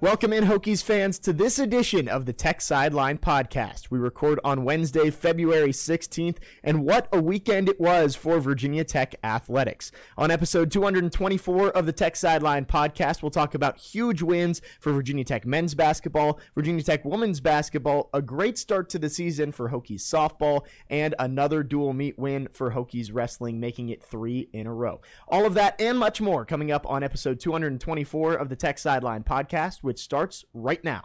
Welcome in, Hokies fans, to this edition of the Tech Sideline Podcast. We record on Wednesday, February 16th, and what a weekend it was for Virginia Tech athletics. On episode 224 of the Tech Sideline Podcast, we'll talk about huge wins for Virginia Tech men's basketball, Virginia Tech women's basketball, a great start to the season for Hokies softball, and another dual meet win for Hokies wrestling, making it three in a row. All of that and much more coming up on episode 224 of the Tech Sideline Podcast which starts right now.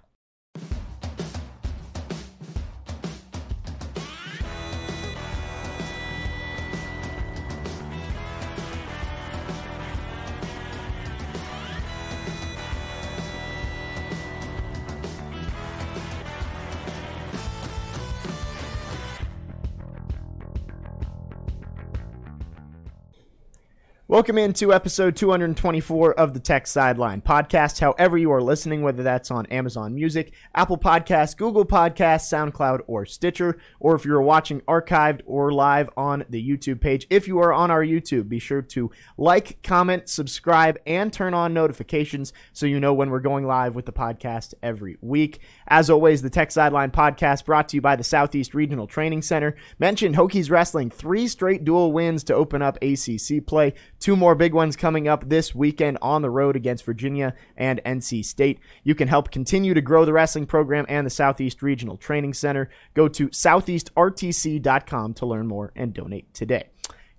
Welcome into episode 224 of the Tech Sideline podcast. However, you are listening, whether that's on Amazon Music, Apple Podcasts, Google Podcasts, SoundCloud, or Stitcher, or if you're watching archived or live on the YouTube page. If you are on our YouTube, be sure to like, comment, subscribe, and turn on notifications so you know when we're going live with the podcast every week. As always, the Tech Sideline podcast brought to you by the Southeast Regional Training Center. Mentioned Hokies Wrestling, three straight dual wins to open up ACC play. Two more big ones coming up this weekend on the road against Virginia and NC State. You can help continue to grow the wrestling program and the Southeast Regional Training Center. Go to southeastrtc.com to learn more and donate today.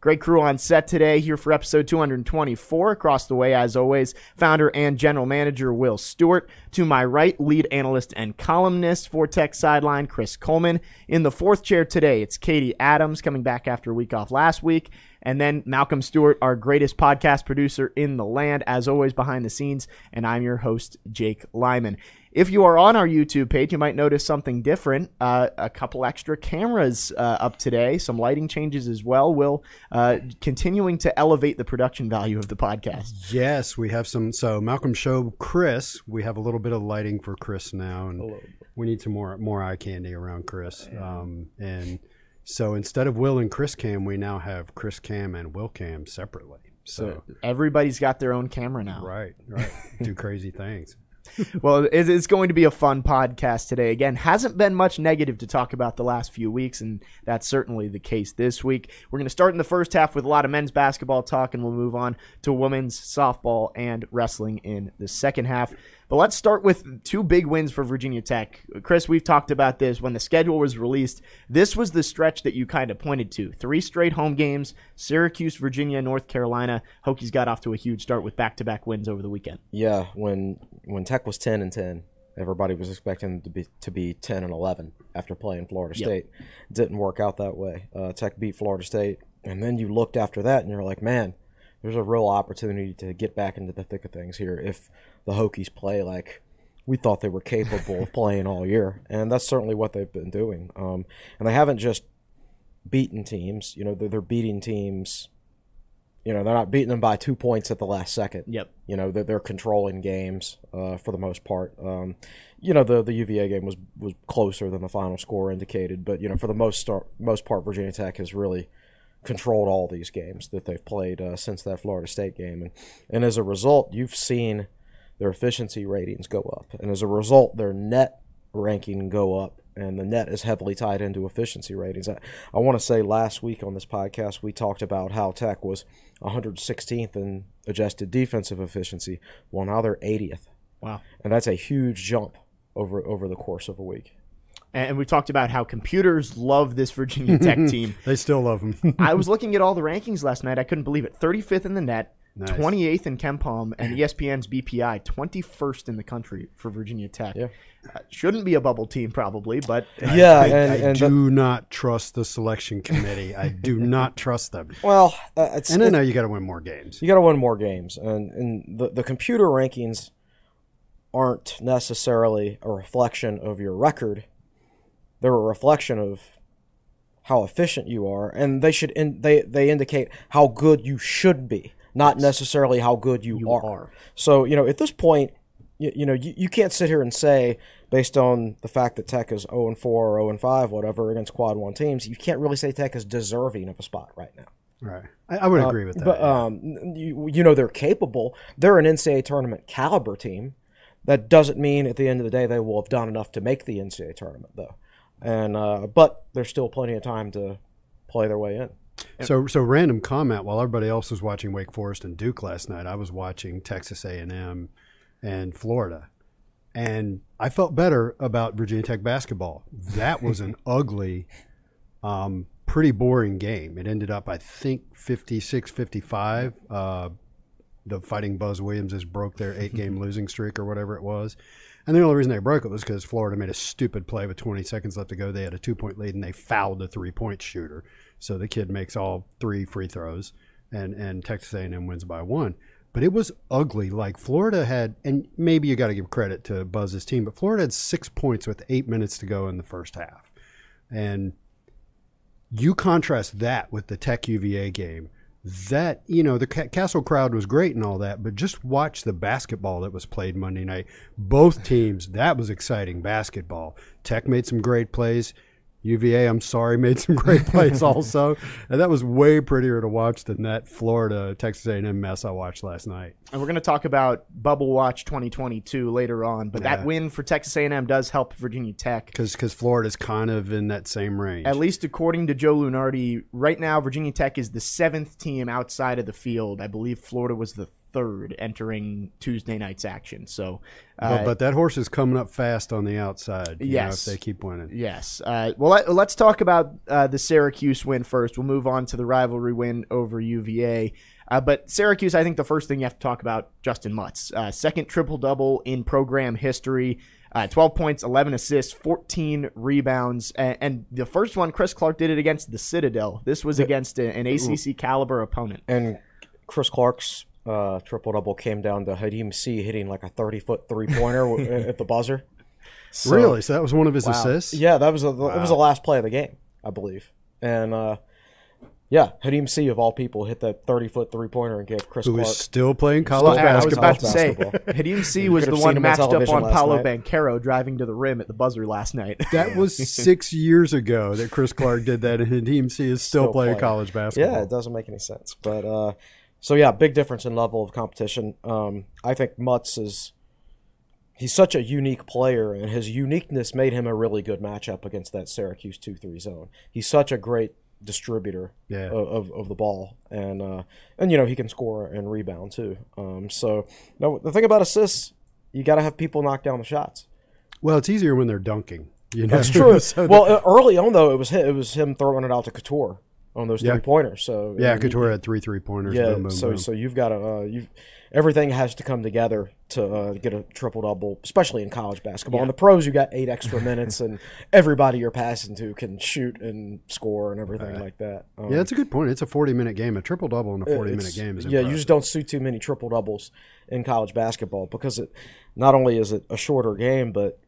Great crew on set today here for episode 224. Across the way, as always, founder and general manager Will Stewart. To my right, lead analyst and columnist for Tech Sideline, Chris Coleman. In the fourth chair today, it's Katie Adams coming back after a week off last week. And then Malcolm Stewart, our greatest podcast producer in the land, as always, behind the scenes. And I'm your host, Jake Lyman. If you are on our YouTube page, you might notice something different. Uh, a couple extra cameras uh, up today, some lighting changes as well. Will uh, continuing to elevate the production value of the podcast. Yes, we have some. So Malcolm showed Chris. We have a little bit of lighting for Chris now, and we need some more more eye candy around Chris. Um, and so instead of Will and Chris Cam, we now have Chris Cam and Will Cam separately. So, so everybody's got their own camera now. Right, right. Do crazy things well, it's going to be a fun podcast today. Again, hasn't been much negative to talk about the last few weeks, and that's certainly the case this week. We're going to start in the first half with a lot of men's basketball talk, and we'll move on to women's softball and wrestling in the second half. But let's start with two big wins for Virginia Tech. Chris, we've talked about this when the schedule was released. This was the stretch that you kind of pointed to. Three straight home games Syracuse, Virginia, North Carolina. Hokies got off to a huge start with back to back wins over the weekend. Yeah, when when Tech was 10 and 10, everybody was expecting to be to be 10 and 11 after playing Florida yep. State. Didn't work out that way. Uh, Tech beat Florida State, and then you looked after that and you're like, man, there's a real opportunity to get back into the thick of things here if the Hokies play like we thought they were capable of playing all year, and that's certainly what they've been doing. Um, and they haven't just beaten teams; you know, they're, they're, beating teams. You know, they're not beating them by two points at the last second. Yep. You know, they're, they're controlling games uh, for the most part. Um, you know, the the UVA game was was closer than the final score indicated, but you know, for the most start, most part, Virginia Tech has really controlled all these games that they've played uh, since that Florida State game, and and as a result, you've seen their efficiency ratings go up, and as a result, their net ranking go up, and the net is heavily tied into efficiency ratings. I, I want to say last week on this podcast we talked about how Tech was 116th in adjusted defensive efficiency. Well, now they're 80th. Wow, and that's a huge jump over over the course of a week and we talked about how computers love this Virginia Tech team. they still love them. I was looking at all the rankings last night. I couldn't believe it. 35th in the net, Nice. 28th in KenPom, and ESPN's BPI 21st in the country for Virginia Tech. Yeah. Uh, shouldn't be a bubble team probably, but Yeah, I, and, I and the- do not trust the selection committee. I do not trust them. well, uh, it's, And I know you got to win more games. you got to win more games, and and the the computer rankings aren't necessarily a reflection of your record. They're a reflection of how efficient you are, and they should in, they they indicate how good you should be, not necessarily how good you, are. are. So you know, at this point, you, you know, you, you can't sit here and say based on the fact that Tech is zero and four or zero and five, whatever, against quad one teams, you can't really say Tech is deserving of a spot right now. Right. I, I would agree with that. But yeah. um, you, you know they're capable. They're an NCAA tournament caliber team. That doesn't mean at the end of the day they will have done enough to make the NCAA tournament, though. And uh, but there's still plenty of time to play their way in. So, so random comment. While everybody else was watching Wake Forest and Duke last night, I was watching Texas A and M and Florida, and I felt better about Virginia Tech basketball. That was an ugly, um, pretty boring game. It ended up, I think, 56-55. Uh, the Fighting Buzz Williamses broke their eight-game losing streak or whatever it was. And the only reason they broke it was because Florida made a stupid play with 20 seconds left to go. They had a two-point lead and they fouled the three-point shooter. So the kid makes all three free throws, and and Texas A&M wins by one. But it was ugly. Like Florida had, and maybe you got to give credit to Buzz's team, but Florida had six points with eight minutes to go in the first half, and you contrast that with the Tech UVA game. That you know the Ca- Castle crowd was great and all that, but just watch the basketball that was played Monday night. Both teams, that was exciting basketball. Tech made some great plays. UVA, I'm sorry, made some great plays also, and that was way prettier to watch than that Florida Texas A&M mess I watched last night. and we're going to talk about Bubble Watch 2022 later on. But that win for Texas A&M does help Virginia Tech. Because Florida's kind of in that same range. At least according to Joe Lunardi, right now Virginia Tech is the seventh team outside of the field. I believe Florida was the third entering Tuesday night's action. So, uh, but, but that horse is coming up fast on the outside. you know, Yes. if they keep winning. Yes. Uh, well, let, let's talk about uh, the Syracuse win first. We'll move on to the rivalry win over UVA. Uh, but Syracuse, I think the first thing you have to talk about, Justyn Mutts. Uh, second triple double in program history. Uh, 12 points, 11 assists, 14 rebounds. And, and the first one, Chris Clark did it against the Citadel. This was against a- an ACC caliber opponent. And Chris Clark's uh, triple double came down to Khadim Sy hitting like a 30 foot three pointer at the buzzer. So- really? So that was one of his assists? Yeah, that was a, it was the last play of the game, I believe. And uh, yeah, Khadim Sy of all people hit that 30 foot three pointer and gave Chris Who Clark. is still playing Well, college I was about to say, basketball. Khadim Sy was the one seen him on matched up on Paolo Paulo night. Banchero driving to the rim at the buzzer last night. That was six years ago that Chris Clark did that, and Khadim Sy is still, Still playing playing. college basketball. Yeah, it doesn't make any sense. But uh, so yeah, big difference in level of competition. Um, I think Mutts is he's such a unique player, and his uniqueness made him a really good matchup against that Syracuse two three zone. He's such a great distributor Yeah. of, of, the ball, and uh, and you know he can score and rebound too. Um, so no, the thing about assists, you got to have people knock down the shots. Well, it's easier when they're dunking. You know? That's true. So well, early on though, it was him, it was him throwing it out to Cattoor on those Yeah. three pointers. So yeah, I mean, Cattoor had three three pointers. yeah, boom, boom, so boom. so you've got to uh, you everything has to come together to uh, get a triple double, especially in college basketball. In the pros, you got eight extra minutes, and everybody you're passing to can shoot and score and everything like that. Um, yeah, that's a good point. It's a forty minute game. A triple double in a forty minute game is yeah. You just don't see too many triple doubles in college basketball because it not only is it a shorter game, but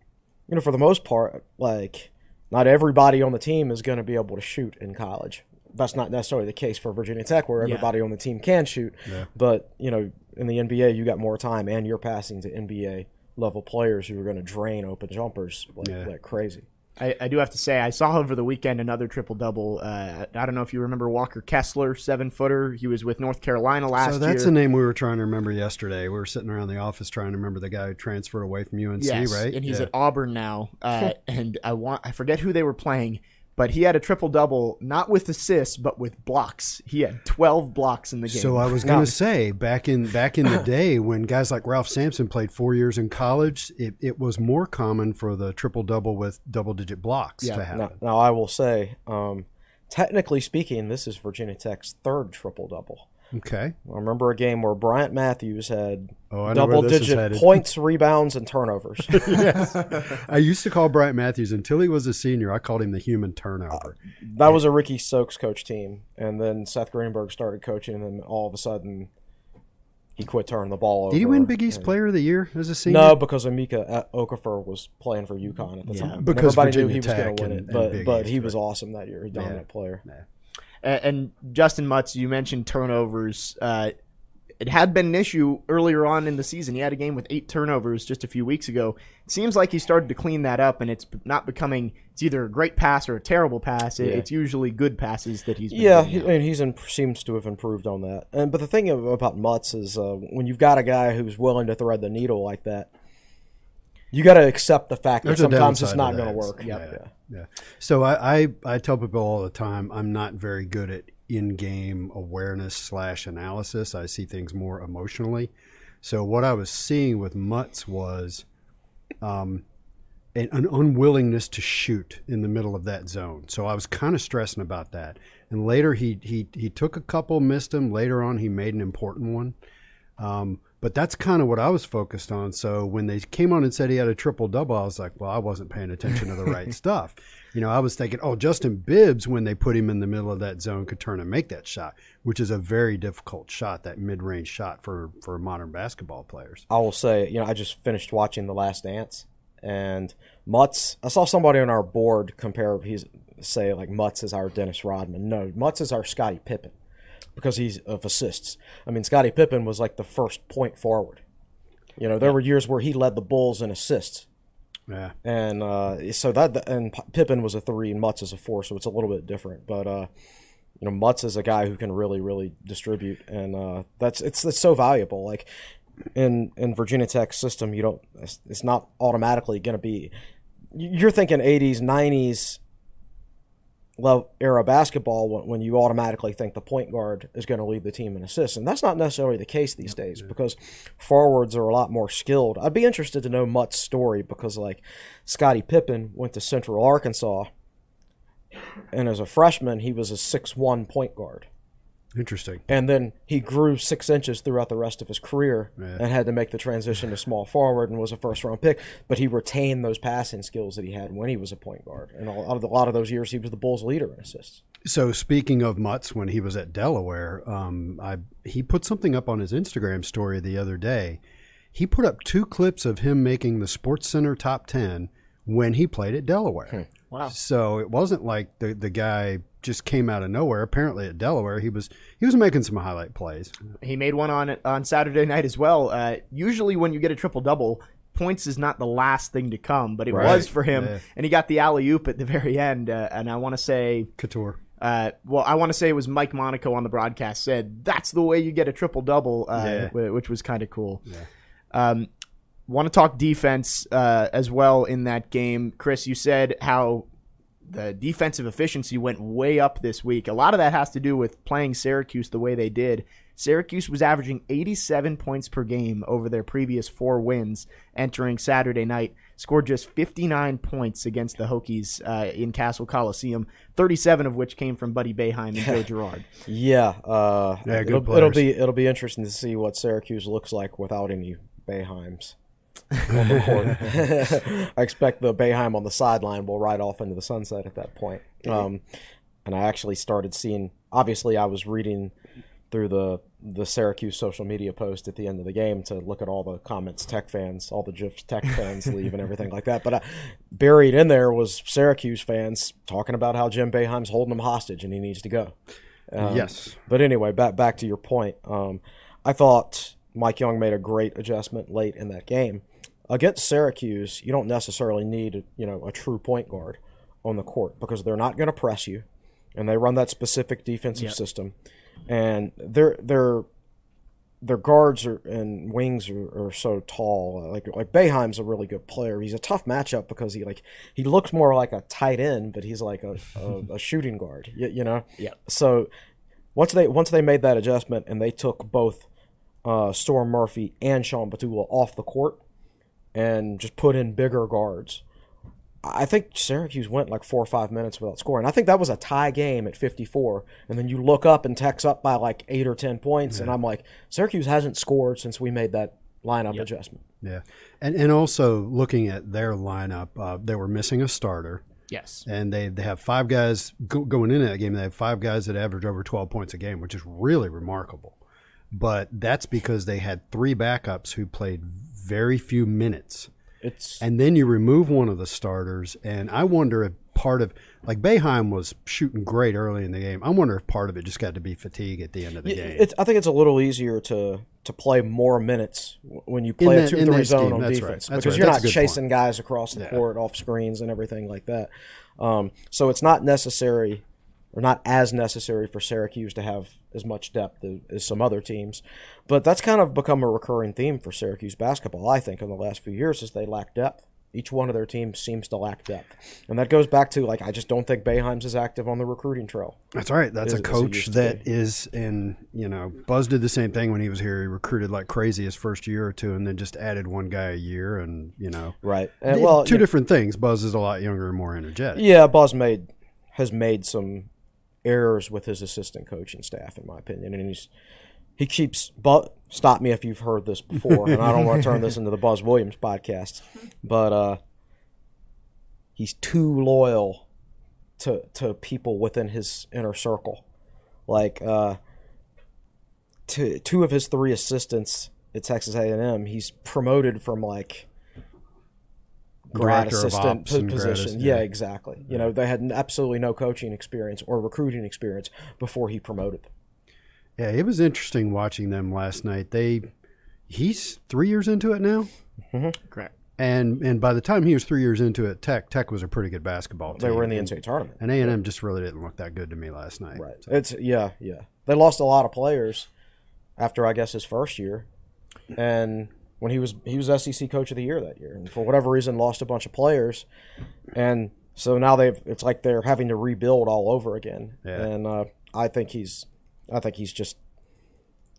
you know for the most part, like not everybody on the team is going to be able to shoot in college. That's not necessarily the case for Virginia Tech, where everybody on the team can shoot. But you know, in the NBA, you got more time, and you're passing to NBA level players who are going to drain open jumpers like, Yeah. like crazy. I, I do have to say, I saw over the weekend another triple double. Uh, I don't know if you remember Walker Kessler, seven footer. He was with North Carolina last year. So that's year. a name we were trying to remember yesterday. We were sitting around the office trying to remember the guy who transferred away from UNC, yes, right? and he's Yeah. at Auburn now. Uh, and I want I forget who they were playing, but he had a triple double, not with assists, but with blocks. He had twelve blocks in the game. So I was going to say back in back in the day when guys like Ralph Sampson played four years in college, it, it was more common for the triple double with double digit blocks Yeah, to happen. Now, now I will say, um, technically speaking, this is Virginia Tech's third triple double. Okay. I remember a game where Bryant Matthews had Oh, I know where double this is digit points, rebounds, and turnovers. I used to call Bryant Matthews until he was a senior. I called him the human turnover. Uh, that was a Ricky Stokes coach team, and then Seth Greenberg started coaching, and then all of a sudden he quit turning the ball over. Did he win Big East and- Player of the Year as a senior? No, because Emeka Okafor was playing for UConn at the time. And Because everybody Virginia knew he was going to win and- it, and but Big but East, he was right. awesome that year, a dominant player. And, and Justyn Mutts, you mentioned turnovers. Uh, it had been an issue earlier on in the season. He had a game with eight turnovers just a few weeks ago. It seems like he started to clean that up, and it's not becoming. It's either a great pass or a terrible pass. It- Yeah. It's usually good passes that he's. Been Yeah, he, and he's in, seems to have improved on that. And but the thing about Mutts is uh, when you've got a guy who's willing to thread the needle like that, you got to accept the fact There's that sometimes it's not going to work. Yeah. Yeah. So I, I I tell people all the time I'm not very good at in-game awareness slash analysis. I see things more emotionally. So what I was seeing with Mutts was um, an, an unwillingness to shoot in the middle of that zone. So I was kind of stressing about that. And later he he he took a couple, missed them. Later on he made an important one. Um, but that's kind of what I was focused on. So when they came on and said he had a triple double, I was like, well, I wasn't paying attention to the right stuff. You know, I was thinking, oh, Justin Bibbs, when they put him in the middle of that zone, could turn and make that shot, which is a very difficult shot, that mid range shot for, for modern basketball players. I will say, you know, I just finished watching The Last Dance, and Mutts. I saw somebody on our board compare. He's say like Mutts is our Dennis Rodman. No, Mutts is our Scottie Pippen because he's of assists. I mean, Scottie Pippen was like the first point forward. You know, there were years where he led the Bulls in assists, Yeah. and uh, so that and Pippen was a three and Mutts is a four, so it's a little bit different. But uh, you know, Mutts is a guy who can really, really distribute, and uh, that's it's it's so valuable. Like in in Virginia Tech's system, you don't it's, it's not automatically going to be. You're thinking 80s, 90s level era basketball when, when you automatically think the point guard is going to lead the team in assists, and that's not necessarily the case these days because forwards are a lot more skilled. I'd be interested to know Mutts' story because like Scottie Pippen went to Central Arkansas, and as a freshman he was a six one point guard Interesting. and then he grew six inches throughout the rest of his career Yeah. and had to make the transition to small forward and was a first round pick. But he retained those passing skills that he had when he was a point guard, and a lot of, a lot of those years he was the Bulls' leader in assists. So speaking of Mutts, when he was at Delaware, um, I he put something up on his Instagram story the other day. He put up two clips of him making the Sports Center top ten when he played at Delaware. Wow. So it wasn't like the the guy just came out of nowhere. Apparently at Delaware, he was he was making some highlight plays. He made one on on Saturday night as well. Uh, usually, when you get a triple double, points is not the last thing to come, but it Right. was for him, Yeah. and he got the alley oop at the very end. Uh, and I want to say, Cattoor. uh, well, I want to say it was Mike Monaco on the broadcast said that's the way you get a triple double, uh, Yeah. which was kind of cool. Um, want to talk defense uh, as well in that game, Chris? You said how the defensive efficiency went way up this week. A lot of that has to do with playing Syracuse the way they did. Syracuse was averaging 87 points per game over their previous four wins entering Saturday night. Scored just 59 points against the Hokies uh, in Castle Coliseum, 37 of which came from Buddy Boeheim and Joe Girard. Yeah, uh, Yeah, good it'll, it'll be it'll be interesting to see what Syracuse looks like without any Boeheims. On the court. I expect the Boeheim on the sideline will ride off into the sunset at that point. Um, and I actually started seeing. Obviously, I was reading through the the Syracuse social media post at the end of the game to look at all the comments Tech fans, all the GIFs Tech fans leave and everything like that. But uh, buried in there was Syracuse fans talking about how Jim Boeheim's holding them hostage and he needs to go. Um, yes. But anyway, back back to your point. Um, I thought Mike Young made a great adjustment late in that game. Against Syracuse, you don't necessarily need you know a true point guard on the court because they're not going to press you, and they run that specific defensive system, and their their their guards are, and wings are, are so tall. Like like Boeheim's a really good player. He's a tough matchup because he like he looks more like a tight end, but he's like a, a, a shooting guard. You, you know. Yeah. So once they once they made that adjustment and they took both uh, Storm Murphy and Sean Pedulla off the court and just put in bigger guards, I think Syracuse went like four or five minutes without scoring. I think that was a tie game at 54. And then you look up and Tech's up by like eight or 10 points. And I'm like, Syracuse hasn't scored since we made that lineup adjustment. Yeah, and and also looking at their lineup, uh, they were missing a starter, Yes. and they they have five guys go, going into that game. They have five guys that average over twelve points a game, which is really remarkable. But that's because they had three backups who played very few minutes. It's And then you remove one of the starters, and I wonder if part of like Boeheim was shooting great early in the game. I wonder if part of it just got to be fatigue at the end of the game. It's, I think it's a little easier to to play more minutes when you play that- a two in three zone scheme, on right. defense That's because right. you're That's not chasing guys across the court off screens and everything like that. Um, so it's not necessary or not as necessary for Syracuse to have as much depth as, some other teams. But that's kind of become a recurring theme for Syracuse basketball, I think, in the last few years is they lack depth. Each one of their teams seems to lack depth. And that goes back to like I just don't think Boeheim's as active on the recruiting trail. That's right. That's As- a coach that is in, you know, Buzz did the same thing when he was here. He recruited like crazy his first year or two and then just added one guy a year and, you know. Right. And, well, two different things. Buzz is a lot younger and more energetic. Yeah, Buzz made has made some errors with his assistant coaching staff, in my opinion, and he's he keeps. But stop me if you've heard this before, and I don't want to turn this into the Buzz Williams podcast, but uh, he's too loyal to to people within his inner circle, like uh, to two of his three assistants at Texas A and M, he's promoted from like grad Director assistant ops and grad position. assist- yeah, yeah. exactly. You know, they had absolutely no coaching experience or recruiting experience before he promoted them. Yeah, it was interesting watching them last night. They he's 3 years into it now. Mm-hmm. Correct. And and by the time he was 3 years into it, Tech Tech was a pretty good basketball team. They were in the And- NCAA tournament. And A&M just really didn't look that good to me last night. Right. It's yeah, yeah. They lost a lot of players after I guess his first year, and when he was he was SEC Coach of the Year that year, and for whatever reason lost a bunch of players, and so now they've it's like they're having to rebuild all over again. Yeah. And uh, I think he's I think he's just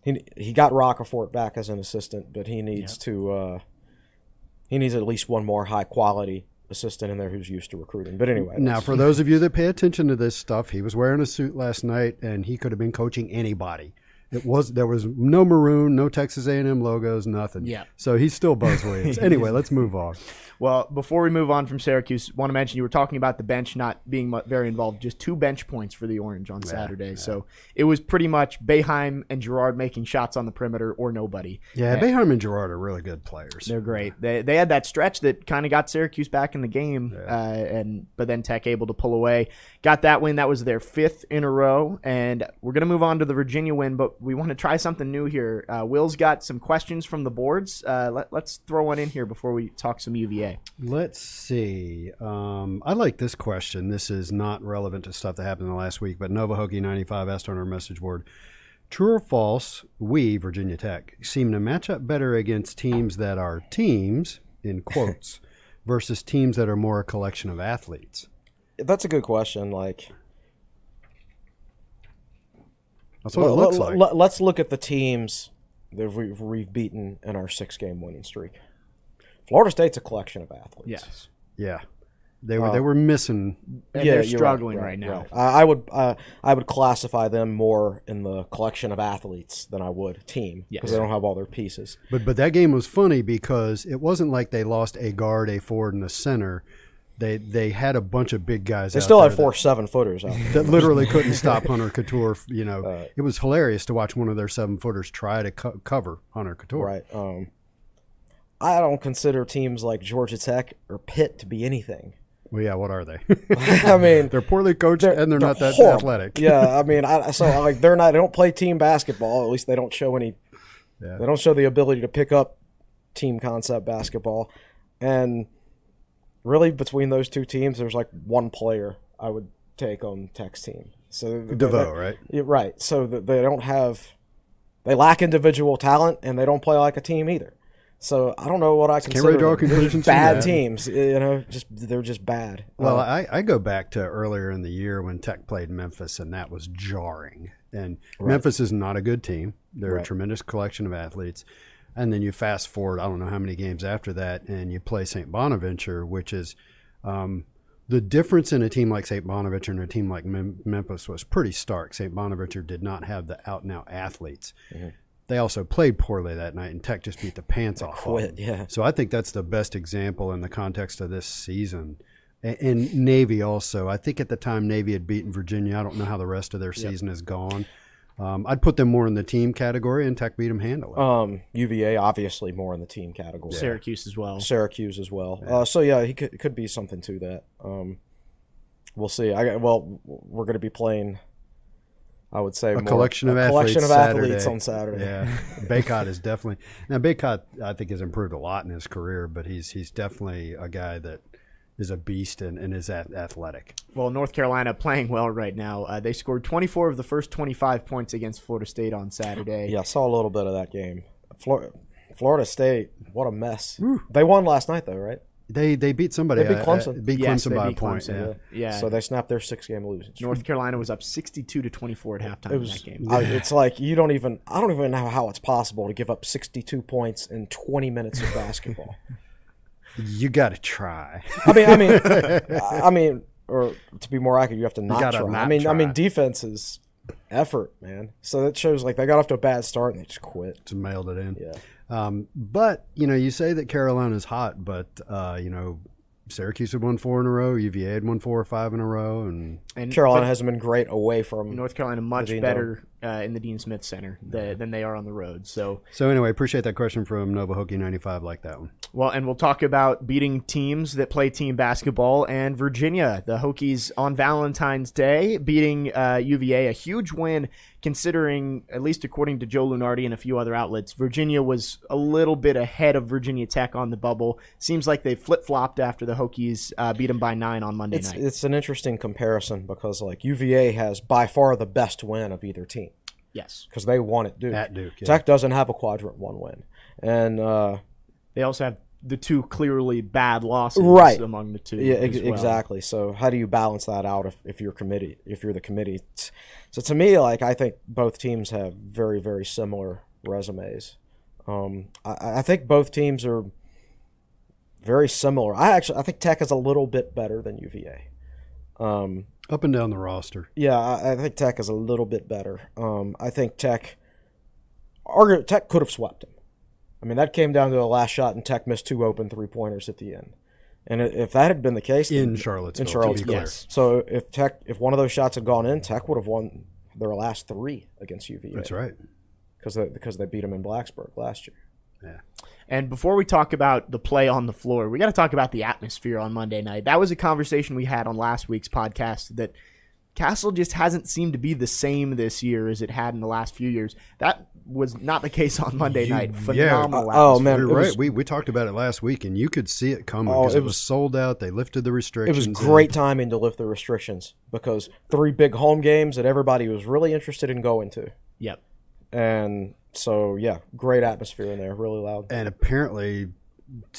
he he got Roccaforte back as an assistant, but he needs to uh, he needs at least one more high quality assistant in there who's used to recruiting. But anyway, Now, for those of you that pay attention to this stuff, he was wearing a suit last night, and he could have been coaching anybody. It was there was no maroon, no Texas A&M logos, nothing. Yeah. So he's still Buzz Williams. anyway, let's move on. Well, before we move on from Syracuse, want to mention you were talking about the bench not being very involved. Just two bench points for the Orange on Saturday, so it was pretty much Boeheim and Girard making shots on the perimeter or nobody. Yeah, Boeheim and Girard are really good players. They're great. They they had that stretch that kind of got Syracuse back in the game, uh, and but then Tech able to pull away. Got that win. That was their fifth in a row, and we're gonna move on to the Virginia win. But we want to try something new here. Uh, Will's got some questions from the boards. Uh, let, let's throw one in here before we talk some UVA. Let's see. Um, I like this question. This is not relevant to stuff that happened in the last week, but Nova Hokie 95 asked on our message board True or false, we, Virginia Tech, seem to match up better against teams that are teams, in quotes, versus teams that are more a collection of athletes? that's a good question. Like. That's what it looks let- like. let- Let's look at the teams that we've, we've beaten in our six game winning streak. Florida State's a collection of athletes. Yes, yeah. They were, they were missing. and Yeah, they're you're struggling right, now. I I would uh, I would classify them more in the collection of athletes than I would team because Yes. they don't have all their pieces. But but that game was funny because it wasn't like they lost a guard, a forward, and a center. They they had a bunch of big guys. They still had four seven footers out. there. that literally couldn't stop Hunter Cattoor. You know, it was hilarious to watch one of their seven footers try to co- cover Hunter Cattoor. right. Um, I don't consider teams like Georgia Tech or Pitt to be anything. Well, yeah. What are they? I mean, they're poorly coached and they're, not that horrible. athletic. yeah, I mean, I, so like they're not. They don't play team basketball. At least they don't show any. Yeah. They don't show the ability to pick up team concept basketball, and really between those two teams, there's like one player I would take on Tech's team. So DeVoe, right? Yeah, right. So they don't have, they lack individual talent, and they don't play like a team either. So I don't know what I consider really draw. Conclusions bad teams. You know, just they're just bad. Well, Uh, I, I go back to earlier in the year when Tech played Memphis, and that was jarring. And Memphis is not a good team. They're a tremendous collection of athletes. And then you fast forward, I don't know how many games after that, and you play St. Bonaventure, which is Um, the difference in a team like St. Bonaventure and a team like Mem- Memphis was pretty stark. St. Bonaventure did not have the out and out athletes. They also played poorly that night, and Tech just beat the pants off. of quit, them. yeah. So I think that's the best example in the context of this season. A- And Navy also. I think at the time Navy had beaten Virginia. I don't know how the rest of their season has gone. Um, I'd put them more in the team category, and Tech beat them handily. Um, UVA obviously more in the team category. Syracuse as well. Syracuse as well. Uh, so yeah, he could could be something to that. Um, we'll see. I well, we're going to be playing. I would say a more- collection of a athletes. collection of Saturday. athletes on Saturday. Yeah, Bacot is definitely now. Bacot, I think, has improved a lot in his career, but he's he's definitely a guy that is a beast and, and is at, athletic. Well, North Carolina playing well right now. Uh, they scored 24 of the first 25 points against Florida State on Saturday. Yeah, I saw a little bit of that game. Florida, Florida State, what a mess. They won last night though, right? They they beat somebody. They beat uh, Clemson. uh, beat Yes, Clemson they by beat a point. Clemson. Yeah. Yeah. So they snapped their six game losing. streak. North Carolina was up 62 to 24 at halftime It in was. that game. I, it's like you don't even. I don't even know how it's possible to give up sixty two points in twenty minutes of basketball. You got to try. I mean, I mean, I mean, or to be more accurate, you have to not gotta try. I not mean, I mean, try. defense is effort, man. So that shows like they got off to a bad start and they just quit. Just mailed it in. Yeah. Um, but you know, you say that Carolina's hot, but uh, you know, Syracuse had won four in a row. UVA had won four or five in a row, and And Carolina hasn't been great away from. North Carolina much better uh, in the Dean Smith Center th- than they are on the road. So, so anyway, appreciate that question from Nova Hokie ninety five. Like that one. well, and we'll talk about beating teams that play team basketball and Virginia, the Hokies on Valentine's Day, beating uh, UVA, a huge win considering, at least according to Joe Lunardi and a few other outlets, Virginia was a little bit ahead of Virginia Tech on the bubble. Seems like they flip flopped after the Hokies uh, beat them by nine on Monday It's night. it's an interesting comparison because like UVA has by far the best win of either team yes. because they won at Duke. At Duke, yeah. Tech doesn't have a quadrant one win, and uh, They also have the two clearly bad losses Right. among the two. Yeah, ex- well. exactly. So how do you balance that out if, if you're committee if you're the committee? So to me, like I think both teams have very very similar resumes. Um, I, I think both teams are very similar. I actually I think Tech is a little bit better than UVA. Um, Up and down the roster. yeah, I, I think Tech is a little bit better. Um, I think Tech, Tech could have swept him. I mean, that came down to the last shot, and Tech missed two open three pointers at the end. And if that had been the case, In Charlottesville, in Charlottesville, clear. Yes. So if Tech, if one of those shots had gone in, Tech would have won their last three against UVA. That's right. because they, because they beat them in Blacksburg last year. Yeah. And before we talk about the play on the floor, we got to talk about the atmosphere on Monday night. That was a conversation we had on last week's podcast that Castle just hasn't seemed to be the same this year as it had in the last few years. That was not the case on Monday night. Phenomenal. Oh, oh man, You're right. was- we we talked about it last week, and you could see it coming Oh, because it it, was was- sold out. They lifted the restrictions. It restrictions. was and- great timing to lift the restrictions because three big home games that everybody was really interested in going to. Yep. And so, yeah, great atmosphere in there, really loud. and apparently,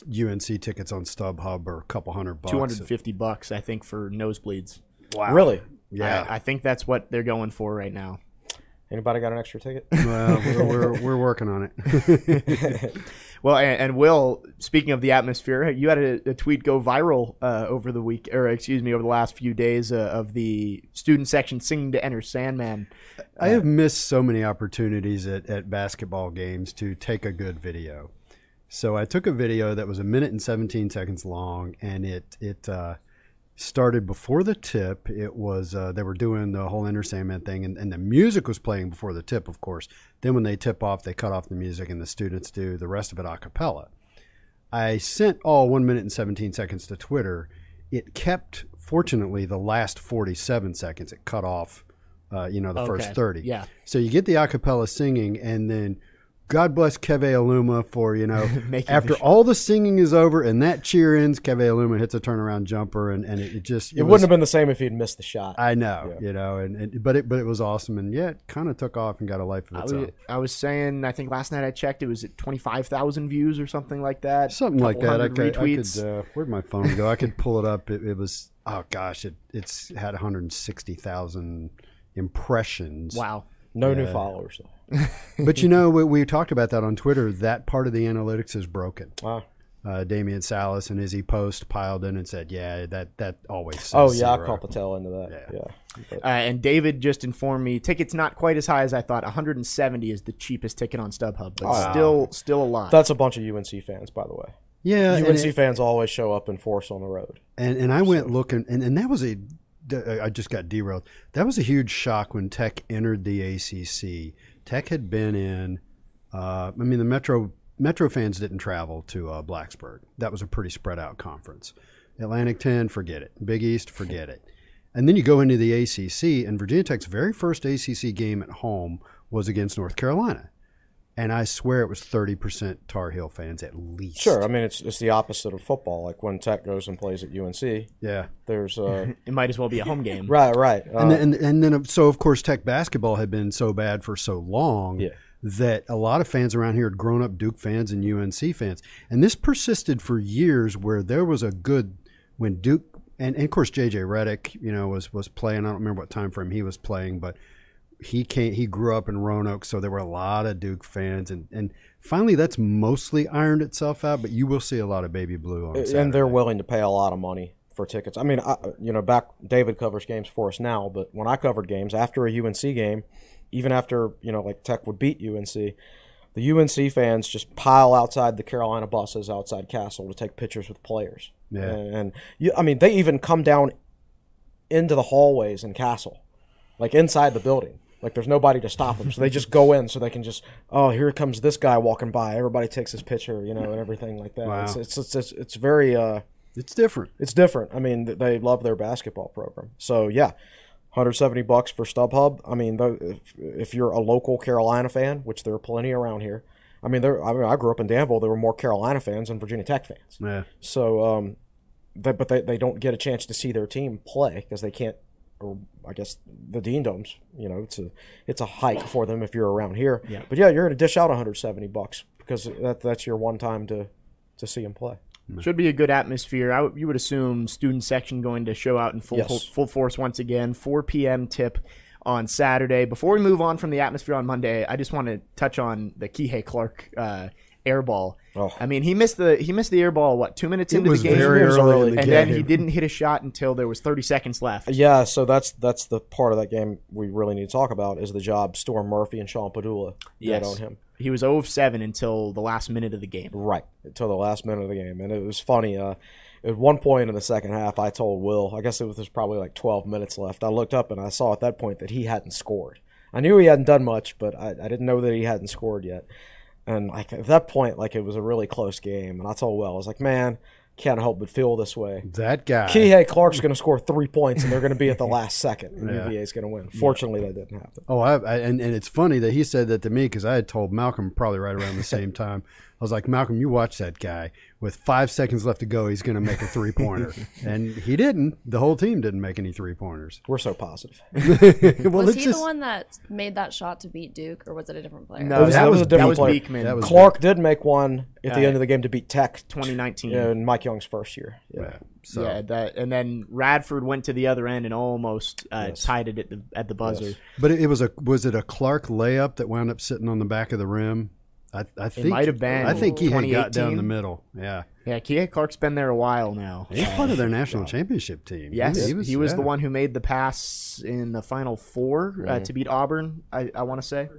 UNC tickets on StubHub are a couple hundred bucks. 250 bucks, I think, for nosebleeds. Wow. Really? Yeah. I, I think that's what they're going for right now. Anybody got an extra ticket? well, we're, we're, we're working on it. Well, and, and Will, speaking of the atmosphere, you had a, a tweet go viral uh, over the week, or excuse me, over the last few days uh, of the student section singing to Enter Sandman. I have missed so many opportunities at, at basketball games to take a good video. So I took a video that was a minute and 17 seconds long, and it it uh, started before the tip. It was uh, they were doing the whole Enter Sandman thing, and, and the music was playing before the tip, of course. Then when they tip off, they cut off the music, and the students do the rest of it a cappella. I sent all one minute and 17 seconds to Twitter. It kept, fortunately, the last 47 seconds. It cut off, uh, you know, the Okay, first 30. yeah. So you get the a cappella singing, and then God bless Keve Aluma for, you know, after all the singing is over and that cheer ends, Keve Aluma hits a turnaround jumper, and, and it, it just. It was- wouldn't have been the same if he'd missed the shot. I know, you know, and, and but it but it was awesome, and yeah, it kind of took off and got a life of I its was, own. I was saying, I think last night I checked, it was at 25,000 views or something like that. Something like that. I could, I retweets. could uh, where'd my phone go? I could pull it up. It, it was oh gosh, it it's had 160,000 impressions. wow. no new followers. Though. But you know, we, we talked about that on Twitter. That part of the analytics is broken. Wow. uh, Damian Salas and Izzy Post piled in and said, "Yeah, that that always." Says Oh yeah, I zero." caught the tail end of that. Yeah. But- Uh, and David just informed me tickets not quite as high as I thought. 170 is the cheapest ticket on StubHub, but Oh. still still a lot. that's a bunch of UNC fans, by the way. Yeah, UNC it- fans always show up in force on the road. And and I went looking, and, and that was a. I just got derailed. That was a huge shock when Tech entered the ACC. Tech had been in. Uh, I mean, the Metro Metro fans didn't travel to uh, Blacksburg. That was a pretty spread out conference. Atlantic Ten, forget it. Big East, forget it. And then you go into the ACC, and Virginia Tech's very first ACC game at home was against North Carolina, and I swear it was thirty percent Tar Heel fans at least. Sure, I mean it's it's the opposite of football. Like when Tech goes and plays at UNC, Yeah. there's uh, it might as well be a home game. right, right. Uh, and then, and, and then so of course Tech basketball had been so bad for so long Yeah. that a lot of fans around here had grown up Duke fans and UNC fans, and this persisted for years. Where there was a good when Duke and, and of course JJ Redick, you know, was was playing. I don't remember what time frame he was playing, but he came. He grew up in Roanoke, so there were a lot of Duke fans, and and finally that's mostly ironed itself out. But you will see a lot of baby blue on. and they're willing to pay a lot of money for tickets. I mean, I, you know, back David covers games for us now, but when I covered games after a UNC game, even after you know, like Tech would beat UNC, the UNC fans just pile outside the Carolina buses outside Castle to take pictures with players. Yeah. and, and you, I mean, they even come down into the hallways in Castle, like inside the building. Like there's nobody to stop them, so they just go in so they can just oh here comes this guy walking by. Everybody takes his picture, you know, and everything like that. Wow. It's, it's it's it's it's very uh it's different. it's different. I mean, they love their basketball program. So yeah, 170 bucks for StubHub. I mean, if, if you're a local Carolina fan, which there are plenty around here. I mean, there. I mean, I grew up in Danville. There were more Carolina fans than Virginia Tech fans. Yeah. So, um, they, but they, they don't get a chance to see their team play because they can't. Or I guess the Dean Domes. You know, it's a it's a hike for them if you're around here. Yeah. But yeah, you're going to dish out 170 bucks because that that's your one time to to see them play. Should be a good atmosphere. I, would- you would assume student section going to show out in full Yes. full force once again. 4 p.m. tip on Saturday. Before we move on from the atmosphere on Monday, I just want to touch on the Kihei Clark uh, air ball. Oh. I mean, he missed the he missed the air ball what two minutes It into was the game, very early, early. in the and game. then he didn't hit a shot until there was 30 seconds left. Yeah, so that's that's the part of that game we really need to talk about is the job Storm Murphy and Sean Pedulla Yes. did on him. He was 0 of 7 until the last minute of the game. Right until the last minute of the game, and it was funny. Uh, at one point in the second half, I told Will, I guess it was there's probably like 12 minutes left. I looked up and I saw at that point that he hadn't scored. I knew he hadn't done much, but I, I didn't know that he hadn't scored yet. And like at that point, like it was a really close game, and I told Well, I was like, man, can't help but feel this way. That guy. Kihei Clark's going to score three points, and they're going to be at the last second, and Yeah. UVA's going to win. Fortunately, that didn't happen. Oh, I, I and, and it's funny that he said that to me because I had told Malcolm probably right around the same time. I was like, Malcolm, you watch that guy. With five seconds left to go, he's going to make a three pointer, and he didn't. The whole team didn't make any three pointers. We're so positive. well, was he just the one that made that shot to beat Duke, or was it a different player? No, was- that, that was, was a different that was player. Beekman. That was- Clark did make one at the Uh, end of the game to beat Tech 2019. in Mike Young's first year. Yeah. so. yeah, that, and then Radford went to the other end and almost uh, tied it at the at the buzzer. Yes. But it, it was a was it a Clark layup that wound up sitting on the back of the rim? I, I think might have been I think he had got down 2018. the middle. Yeah, Yeah, Kihei Clark's been there a while now. he's part of their national championship team. Yes, he was, the yeah. one who made the pass in the final four uh, to beat Auburn. I, I want to say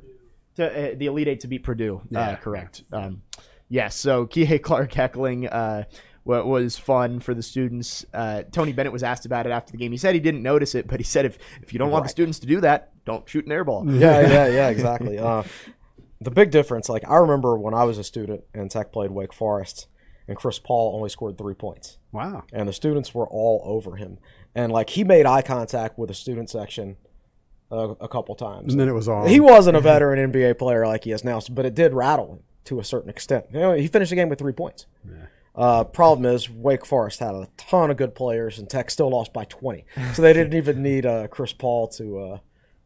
to uh, the Elite Eight to beat Purdue. Uh, Yeah. correct. Um, yes. So Kihei Clark heckling uh, what was fun for the students. Uh, Tony Bennett was asked about it after the game. He said he didn't notice it, but he said if if you don't want the students to do that, don't shoot an air ball. yeah, yeah, yeah, exactly. Uh, the big difference, like I remember when I was a student and Tech played Wake Forest, and Chris Paul only scored three points, Wow. and the students were all over him, and like he made eye contact with the student section uh, a couple times. And then it was on. He wasn't a veteran NBA player like he is now, but it did rattle him to a certain extent. You know, he finished the game with three points. Uh, problem is, Wake Forest had a ton of good players, and Tech still lost by twenty, so they didn't even need uh, Chris Paul to uh,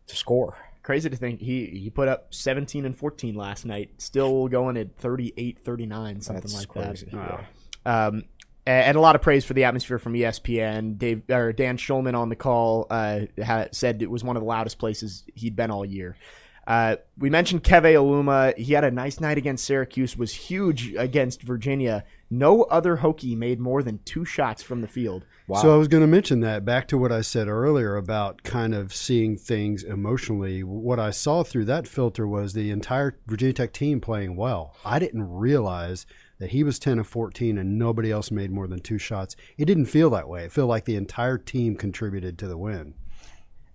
to score. Crazy to think he he put up 17 and 14 last night, still going at 38, 39, something That's like crazy. that. Um, and a lot of praise for the atmosphere from ESPN. Dave or Dan Shulman on the call uh, ha said it was one of the loudest places he'd been all year. Uh, we mentioned Keve Aluma. He had a nice night against Syracuse, was huge against Virginia. No other Hokie made more than two shots from the field. So I was going to mention that back to what I said earlier about kind of seeing things emotionally. What I saw through that filter was the entire Virginia Tech team playing well. I didn't realize that he was 10 of 14 and nobody else made more than two shots. It didn't feel that way. It felt like the entire team contributed to the win.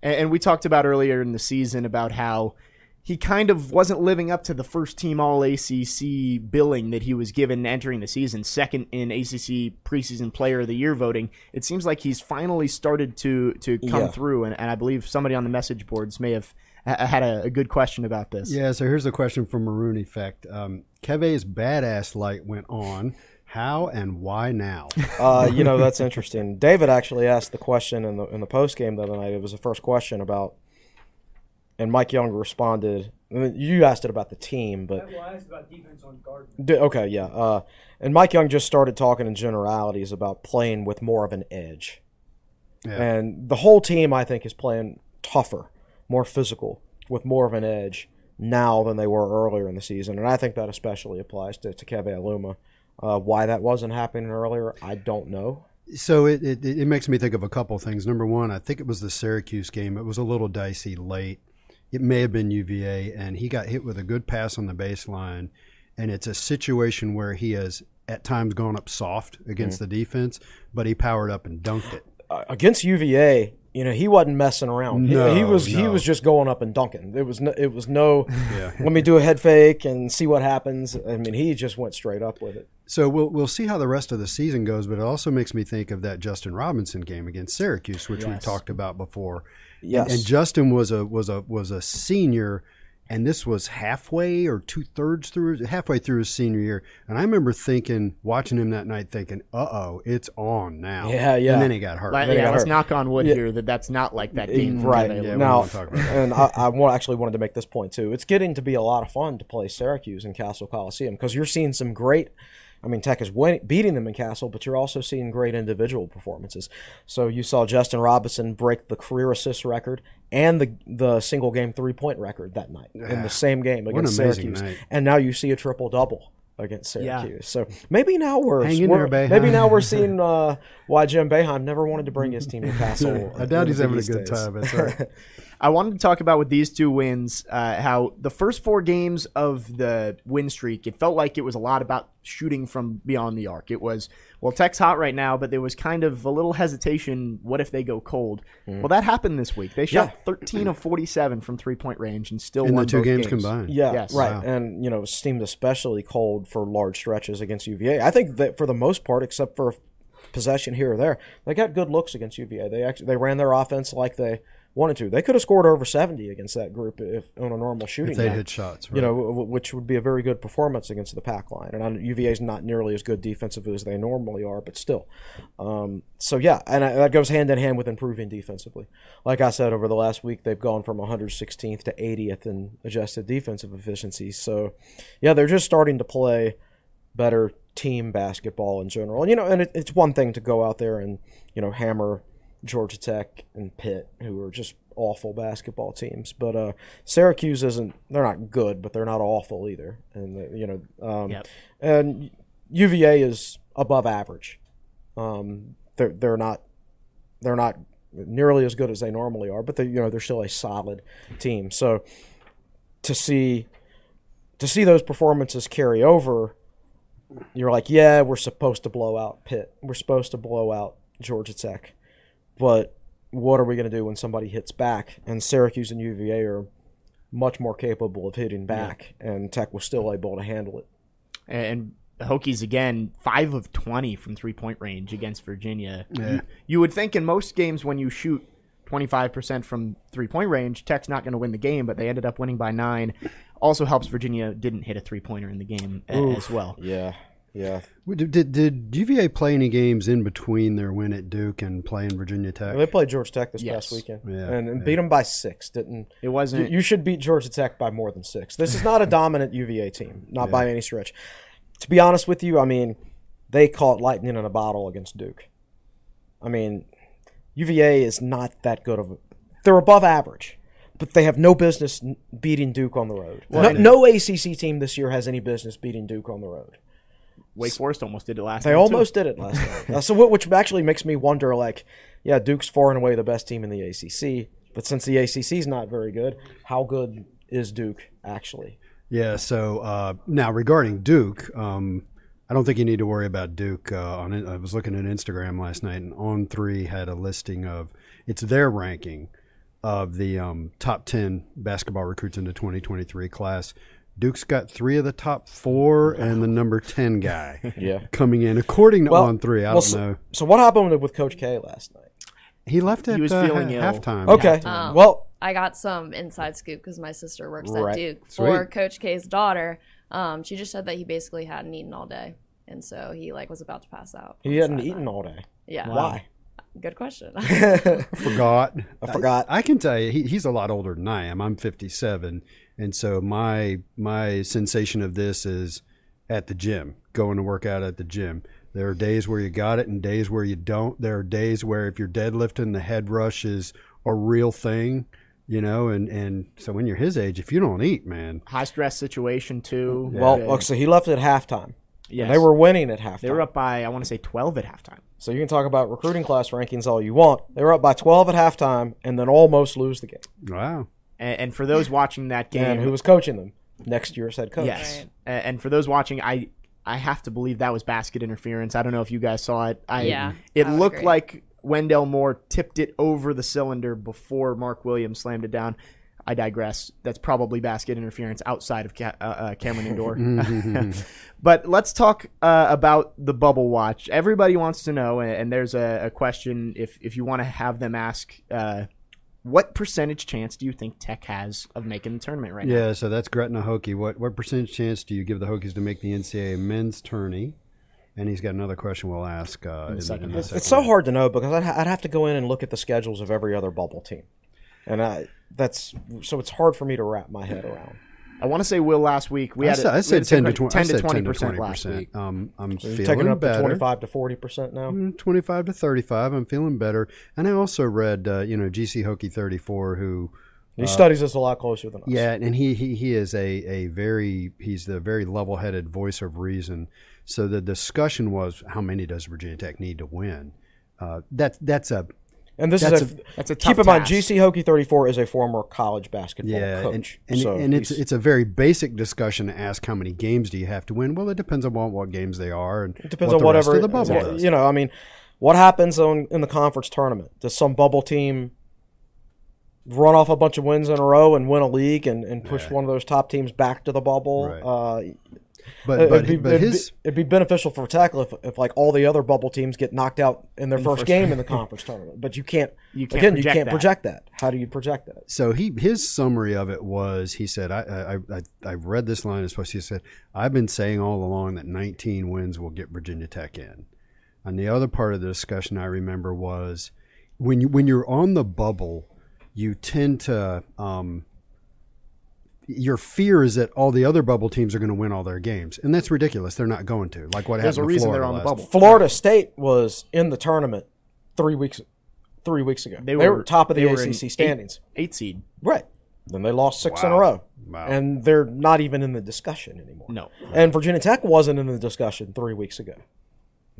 And, and we talked about earlier in the season about how he kind of wasn't living up to the first team All ACC billing that he was given entering the season, second in ACC preseason Player of the Year voting. It seems like he's finally started to to come Yeah. through, and, and I believe somebody on the message boards may have ha- had a, a good question about this. Yeah, so here's a question from Maroon Effect. Um, Keve's badass light went on. How and why now? Uh, you know that's interesting. David actually asked the question in the in the post game the other night. It was the first question about, and Mike Young responded. You asked it about the team, but Well, I asked about defense on Gardner. Okay, yeah. Uh, and Mike Young just started talking in generalities about playing with more of an edge, Yeah. and the whole team I think is playing tougher, more physical, with more of an edge now than they were earlier in the season, and I think that especially applies to to Keve Aluma. Uh, why that wasn't happening earlier, I don't know. So it, it, it makes me think of a couple things. Number one, I think it was the Syracuse game. It was a little dicey late. It may have been UVA, and he got hit with a good pass on the baseline. And it's a situation where he has at times gone up soft against Mm-hmm. the defense, but he powered up and dunked it. Uh, against UVA, you know, he wasn't messing around. He- No, he, was he was just going up and dunking. It was no, it was no. Let me do a head fake and see what happens. I mean, he just went straight up with it. So we'll we'll see how the rest of the season goes, but it also makes me think of that Justin Robinson game against Syracuse, which we've talked about before. Yes. And Justin was a was a was a senior, and this was halfway or two thirds through halfway through his senior year. And I remember thinking, watching him that night, thinking, "Uh oh, it's on now." Yeah, yeah. And then he got hurt. Like, yeah, got let's hurt. knock on wood Yeah. here that that's not like that game. for right Keve Yeah, Aluma. we now, won't talk about and I, I actually wanted to make this point too. It's getting to be a lot of fun to play Syracuse in Cassell Coliseum because you're seeing some great. I mean, Tech is winning, beating them in Cassell, but you're also seeing great individual performances. So you saw Justin Robinson break the career assist record and the the single game three point record that night in the same game against Syracuse. night. And now you see a triple double against Yeah. Syracuse. So maybe now we're, Hang we're- there, maybe now we're seeing uh, why Jim Boeheim never wanted to bring his team to Cassell. I doubt he's having a good days. time. That's right. I wanted to talk about with these two wins uh, how the first four games of the win streak, it felt like it was a lot about shooting from beyond the arc. It was, well, Tech's hot right now, but there was kind of a little hesitation. What if they go cold? Well, that happened this week. They shot Mm. Yeah. 13 of 47 from three point range and still In won the two both games combined. Yeah, Yes. right. Wow. And you know, steamed especially cold for large stretches against UVA. I think that for the most part, except for possession here or there, they got good looks against UVA. They actually they ran their offense like they wanted to. They could have scored over seventy against that group if on a normal shooting. If they night. hit shots, right. You know, which would be a very good performance against the pack line. And UVA is not nearly as good defensively as they normally are, but still. Um, so yeah, and I, that goes hand in hand with improving defensively. Like I said, over the last week, they've gone from 116th to 80th in adjusted defensive efficiency. So yeah, they're just starting to play better team basketball in general. And you know, and it, it's one thing to go out there and you know hammer Georgia Tech and Pitt, who are just awful basketball teams. But uh, Syracuse isn't. They're not good, but they're not awful either. And uh, you know, um, Yep. and UVA is above average. Um, they're they're not they're not nearly as good as they normally are, but they you know they're still a solid team. So to see to see those performances carry over, you're like, yeah, we're supposed to blow out Pitt. We're supposed to blow out Georgia Tech. But what are we going to do when somebody hits back? And Syracuse and UVA are much more capable of hitting back, and Tech was still able to handle it. And the Hokies again, five of twenty from three point range against Virginia. You, you would think in most games when you shoot twenty five percent from three point range, Tech's not going to win the game, but they ended up winning by nine. Also helps Virginia didn't hit a three pointer in the game a- as well. Yeah, yeah. Did, did, did UVA play any games in between their win at Duke and playing Virginia Tech? They played Georgia Tech this Yes. past weekend, Yeah, and, and yeah. beat them by six. Didn't It wasn't. You, you should beat Georgia Tech by more than six. This is not a dominant UVA team, not by any stretch. To be honest with you, I mean, they caught lightning in a bottle against Duke. I mean, UVA is not that good of a. They're above average, but they have no business beating Duke on the road. Well, no, no ACC team this year has any business beating Duke on the road. Wake Forest almost did it last They night, too. almost did it last night. Uh, so, what, which actually makes me wonder, like, yeah, Duke's far and away the best team in the ACC, but since the ACC is not very good, how good is Duke actually? Yeah. So uh, now regarding Duke, um, I don't think you need to worry about Duke. Uh, on it. I was looking at Instagram last night, and On Three had a listing of it's their ranking of the um, top ten basketball recruits in the 2023 class. Duke's got three of the top four, and the number ten guy Yeah. coming in, according to Well- On Three. I well, don't so, know. So, what happened with Coach K last night? He left at He was uh, feeling ha- ill. halftime. Okay. Um, well, I got some inside scoop because my sister works Right. at Duke for Coach K's daughter. Um, she just said that he basically hadn't eaten all day, and so he like was about to pass out. he hadn't Saturday. eaten all day. Yeah. Why? Good question. forgot. I forgot. I, can tell you, he, he's a lot older than I am. I'm 57, and so my my sensation of this is at the gym, going to work out at the gym. There are days where you got it, and days where you don't. There are days where if you're deadlifting, the head rush is a real thing, you know. And and so when you're his age, if you don't eat, man, High stress situation, too. Well, Yeah. look, so he left at halftime. Yes. And they were winning at halftime. They were up by, I want to say, 12 at halftime. So you can talk about recruiting class rankings all you want. They were up by 12 at halftime and then almost lose the game. wow. And, and for those watching that game, And who was coaching them? Next year's head coach. Yes. A- And for those watching, I I have to believe that was basket interference. I don't know if you guys saw it. I, Yeah, It I looked agree. like Wendell Moore tipped it over the cylinder before Mark Williams slammed it down. I digress. That's probably basket interference outside of Ca- uh, uh, Cameron Indoor. but let's talk uh, about the bubble watch. Everybody wants to know, and- and there's a, a question if if you want to have them ask. What percentage chance do you think Tech has of making the tournament right now? Yeah, so that's Gretna Hokie. What what percentage chance do you give the Hokies to make the NCAA men's tourney? And he's got another question we'll ask uh, in, the second in the second It's so hard to know because I'd, ha- I'd have to go in and look at the schedules of every other bubble team. And I, that's so it's hard for me to wrap my head around. I want to say Will last week. We I had said, a- I we said 10 to que- 20, 10 I to said 20 10 to percent 20 last week. Um, I'm You're feeling taking it up better. to 25 to 40% now. Mm, 25 to 35. I'm feeling better. And I also read, uh, you know, GC Hokie 34, who, He studies this a lot closer than us. yeah, and he, he, he is a, a very, he's the very level headed voice of reason. So the discussion was how many does Virginia Tech need to win? Uh, that, that's a, And this That's is a, a- that's a keep in mind. GC Hokie 34 is a former college basketball yeah, and, coach. and, so and it's it's a very basic discussion to ask how many games do you have to win. Well, it depends on what, what games they are, and It depends what on whatever the bubble does. You know, I mean, what happens on in the conference tournament? Does some bubble team run off a bunch of wins in a row and win a league and, and push one of those top teams back to the bubble? Right. Uh, But it'd, but, be, but it'd, his be, it'd be beneficial for tackle if, if like all the other bubble teams get knocked out in their first, first game in the conference tournament. But you can't. You can't again, you project can't that. project that. How do you project that? so he his summary of it was he said I I I, I read this line as supposed he said I've been saying all along that 19 wins will get Virginia Tech in. And the other part of the discussion I remember was when you when you're on the bubble, you tend to um, your fear is that all the other bubble teams are going to win all their games, and that's ridiculous. They're not going to. Like what There's a happened. to reason Florida they're on the bubble. Florida State was in the tournament three weeks three weeks ago. They, were, top of the they in ACC eight- standings. Eight seed. Right. Then they lost six in a row. Wow. And they're not even in the discussion anymore. No. And Virginia Tech wasn't in the discussion three weeks ago.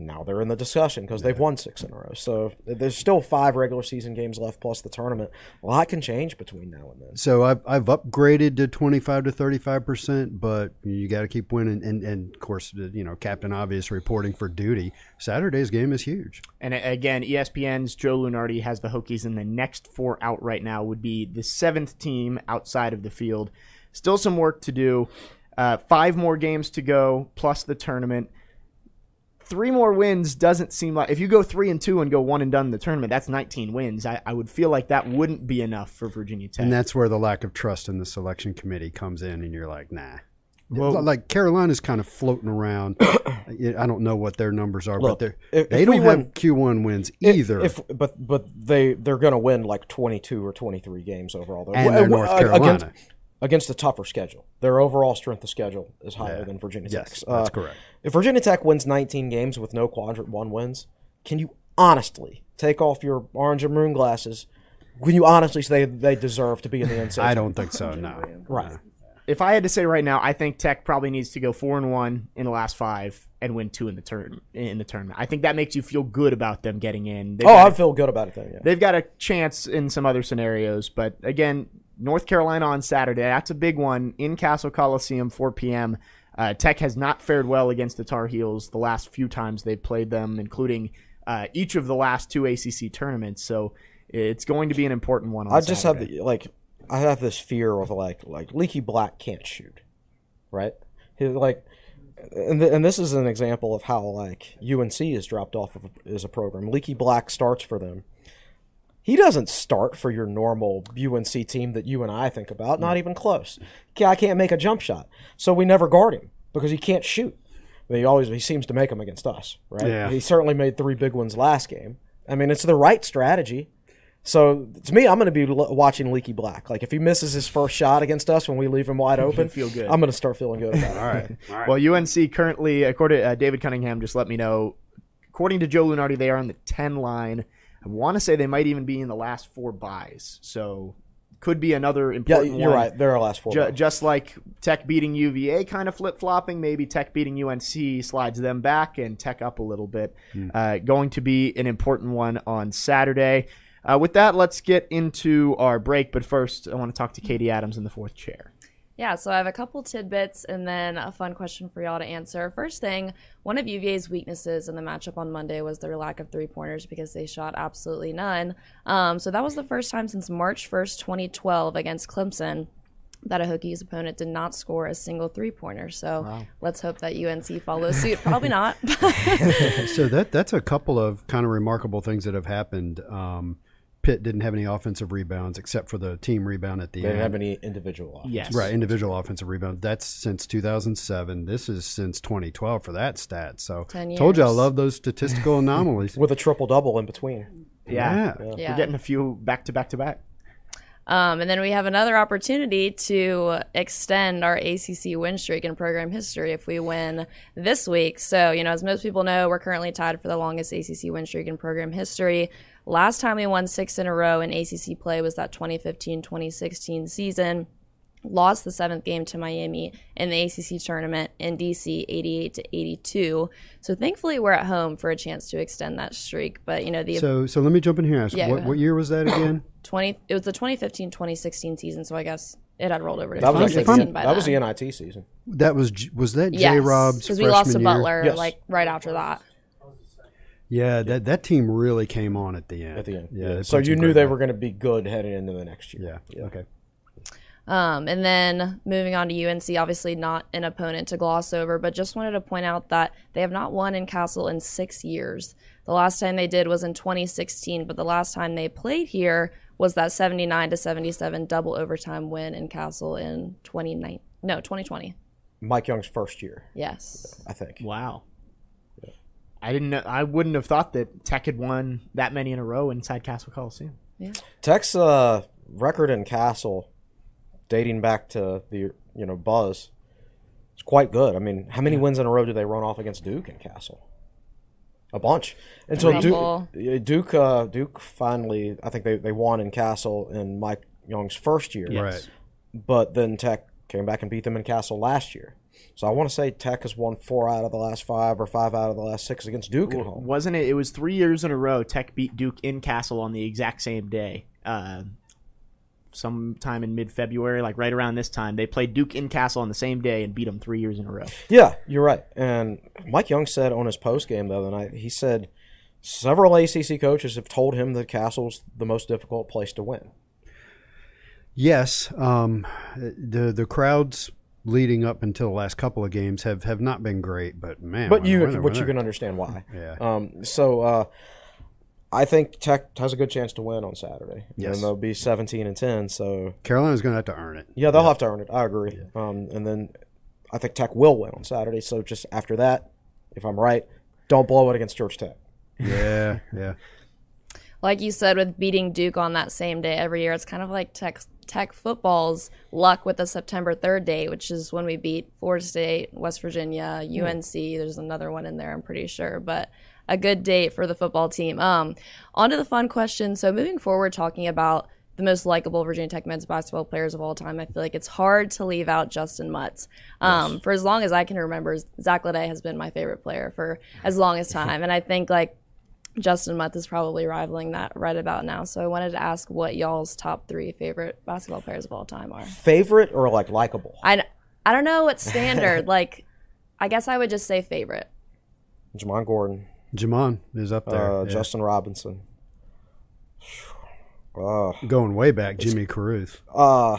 Now they're in the discussion because they've won six in a row. So there's still five regular season games left plus the tournament. A lot can change between now and then. So I've I've upgraded to twenty five to thirty five percent, but you got to keep winning. And and of course, you know, Captain Obvious reporting for duty. Saturday's game is huge. And again, ESPN's Joe Lunardi has the Hokies in the next four out right now. Would be the seventh team outside of the field. Still some work to do. Uh, five more games to go, plus the tournament. Three more wins doesn't seem like if you go three and two and go one and done in the tournament, that's 19 wins. I, I would feel like that wouldn't be enough for Virginia Tech. And that's where the lack of trust in the selection committee comes in, and you're like, nah. Well- like Carolina's kind of floating around. I don't know what their numbers are, Look, but they're, if- they if don't have win- Q1 wins either. If but but they they're going to win like 22 or 23 games overall. though. And Well, they're well, North uh, Carolina. against, against a tougher schedule. Their overall strength of schedule is higher Yeah. than Virginia Tech. Yes, Tech's. that's Uh, correct. If Virginia Tech wins 19 games with no quadrant one wins, can you honestly take off your orange and maroon glasses, When you honestly say they deserve to be in the NCAA, I don't think so. No. Right. If I had to say right now, I think Tech probably needs to go four and one in the last five and win two in the turn in the tournament. I think that makes you feel good about them getting in. They've Oh, got I a- feel good about it then. Yeah. they've got a chance in some other scenarios, but again, North Carolina on Saturday. That's a big one in Cassell Coliseum, 4 p.m. Uh, Tech has not fared well against the Tar Heels the last few times they've played them, including uh, each of the last two ACC tournaments. So it's going to be an important one. On I just have the like I have this fear of like like Leaky Black can't shoot, right? He, like, and th- and this is an example of how like UNC has dropped off of a, as a program. Leaky Black starts for them. He doesn't start for your normal UNC team that you and I think about. Not even close. Guy can't make a jump shot, so we never guard him because he can't shoot. But he always he seems to make them against us, right? Yeah. He certainly made three big ones last game. I mean, it's the right strategy. So to me, I'm going to be watching Leaky Black. Like if he misses his first shot against us when we leave him wide open, feel good. I'm going to start feeling good about it. All right. All right. Well, UNC currently, according to uh, David Cunningham, just let me know. According to Joe Lunardi, they are on the ten line. I want to say they might even be in the last four buys. So could be another important. Yeah, you're one. right. They're our last four. Ju- just like Tech beating UVA, kind of flip flopping. Maybe Tech beating UNC slides them back and Tech up a little bit. Uh, going to be an important one on Saturday. Uh, with that, let's get into our break. But first, I want to talk to Katie Adams in the fourth chair. Yeah, so I have a couple tidbits and then a fun question for y'all to answer. First thing, one of UVA's weaknesses in the matchup on Monday was their lack of three pointers because they shot absolutely none. Um, so that was the first time since March 1st, 2012, against Clemson. That a Hokies opponent did not score a single three pointer. So let's hope that UNC follows suit. Probably not. so that that's a couple of kind of remarkable things that have happened. Um, Pitt didn't have any offensive rebounds except for the team rebound at the end. they didn't have any individual. offense. Yes, Right, individual offensive rebound. That's since 2007. This is since 2012 for that stat. So, 10 told you I love those statistical anomalies. with a triple double in between. Yeah, Yeah. Yeah. we're getting a few back to back to back. Um, and then we have another opportunity to extend our ACC win streak in program history if we win this week. So, you know, as most people know, we're currently tied for the longest ACC win streak in program history. Last time we won six in a row in ACC play was that 2015 2016 season. Lost the seventh game to Miami in the ACC tournament in DC 88 to 82. So thankfully we're at home for a chance to extend that streak. But, you know, the So, so let me jump in here and ask Yeah, what, what year was that again? 20 it was the 2015 2016 season so i guess it had rolled over to That was, 2016 by that was the then. NIT season. that was was that J yes Rob's because we lost to freshman year? butler like right after that Yeah, that that team really came on at the end. At the end, yeah. they So you knew they guys. were going to be good heading into the next year. Yeah. Okay. um, and then moving on to unc obviously not an opponent to gloss over but just wanted to point out that they have not won in Cassell in six years the last time they did was in 2016 but the last time they played here was that 79 to 77 double overtime win in Cassell in 2019 no 2020 Mike Young's first year, yes I think. Wow. I didn't know. I wouldn't have thought that Tech had won that many in a row inside Cassell Coliseum. Tech's uh, record in Cassell, dating back to the you know Buzz, it's quite good. I mean, how many wins in a row did they run off against Duke in Cassell? A bunch. Until Couple. Duke, Duke, uh, Duke finally, I think they, they won in Cassell in Mike Young's first year. Right. But then Tech came back and beat them in Cassell last year. So I want to say Tech has won four out of the last five or five out of the last six against Duke at home. Wasn't it? It was three years in a row. Tech beat Duke in Cassell on the exact same day. Uh, sometime in mid-February, like right around this time, they played Duke in Cassell on the same day and beat them three years in a row. Yeah, you're right. And Mike Young said on his post game the other night, he said several ACC coaches have told him that Cassell's the most difficult place to win. Yes, um, the the crowds leading up until the last couple of games have, have not been great, but man, But you, when they're- but when you can understand why. Yeah. Um. So, uh, I think Tech has a good chance to win on Saturday. Yes. And they'll be 17 and 10. So Carolina's going to have to earn it. yeah, they'll have to earn it. I agree. Um. And then I think Tech will win on Saturday. So just after that, if I'm right, don't blow it against Georgia Tech. Yeah, yeah. like you said with beating Duke on that same day every year, it's kind of like Tech Tech football's luck with the September 3rd date, which is when we beat Florida State, West Virginia, UNC. There's another one in there, I'm pretty sure. But a good date for the football team. Um, on to the fun question. So moving forward, talking about the most likable Virginia Tech men's basketball players of all time. I feel like it's hard to leave out Justyn Mutts. Um, yes. For as long as I can remember, Zach LeDay has been my favorite player for as long as time, and I think like Justyn Mutts is probably rivaling that right about now. So I wanted to ask what y'all's top three favorite basketball players of all time are. Favorite or like likable? I I don't know what standard. like, I guess I would just say favorite. Jamon Gordon. Jamon is up there. Uh, yeah. Justin Robinson. Uh, Going way back, Jimmy Carruth. Uh,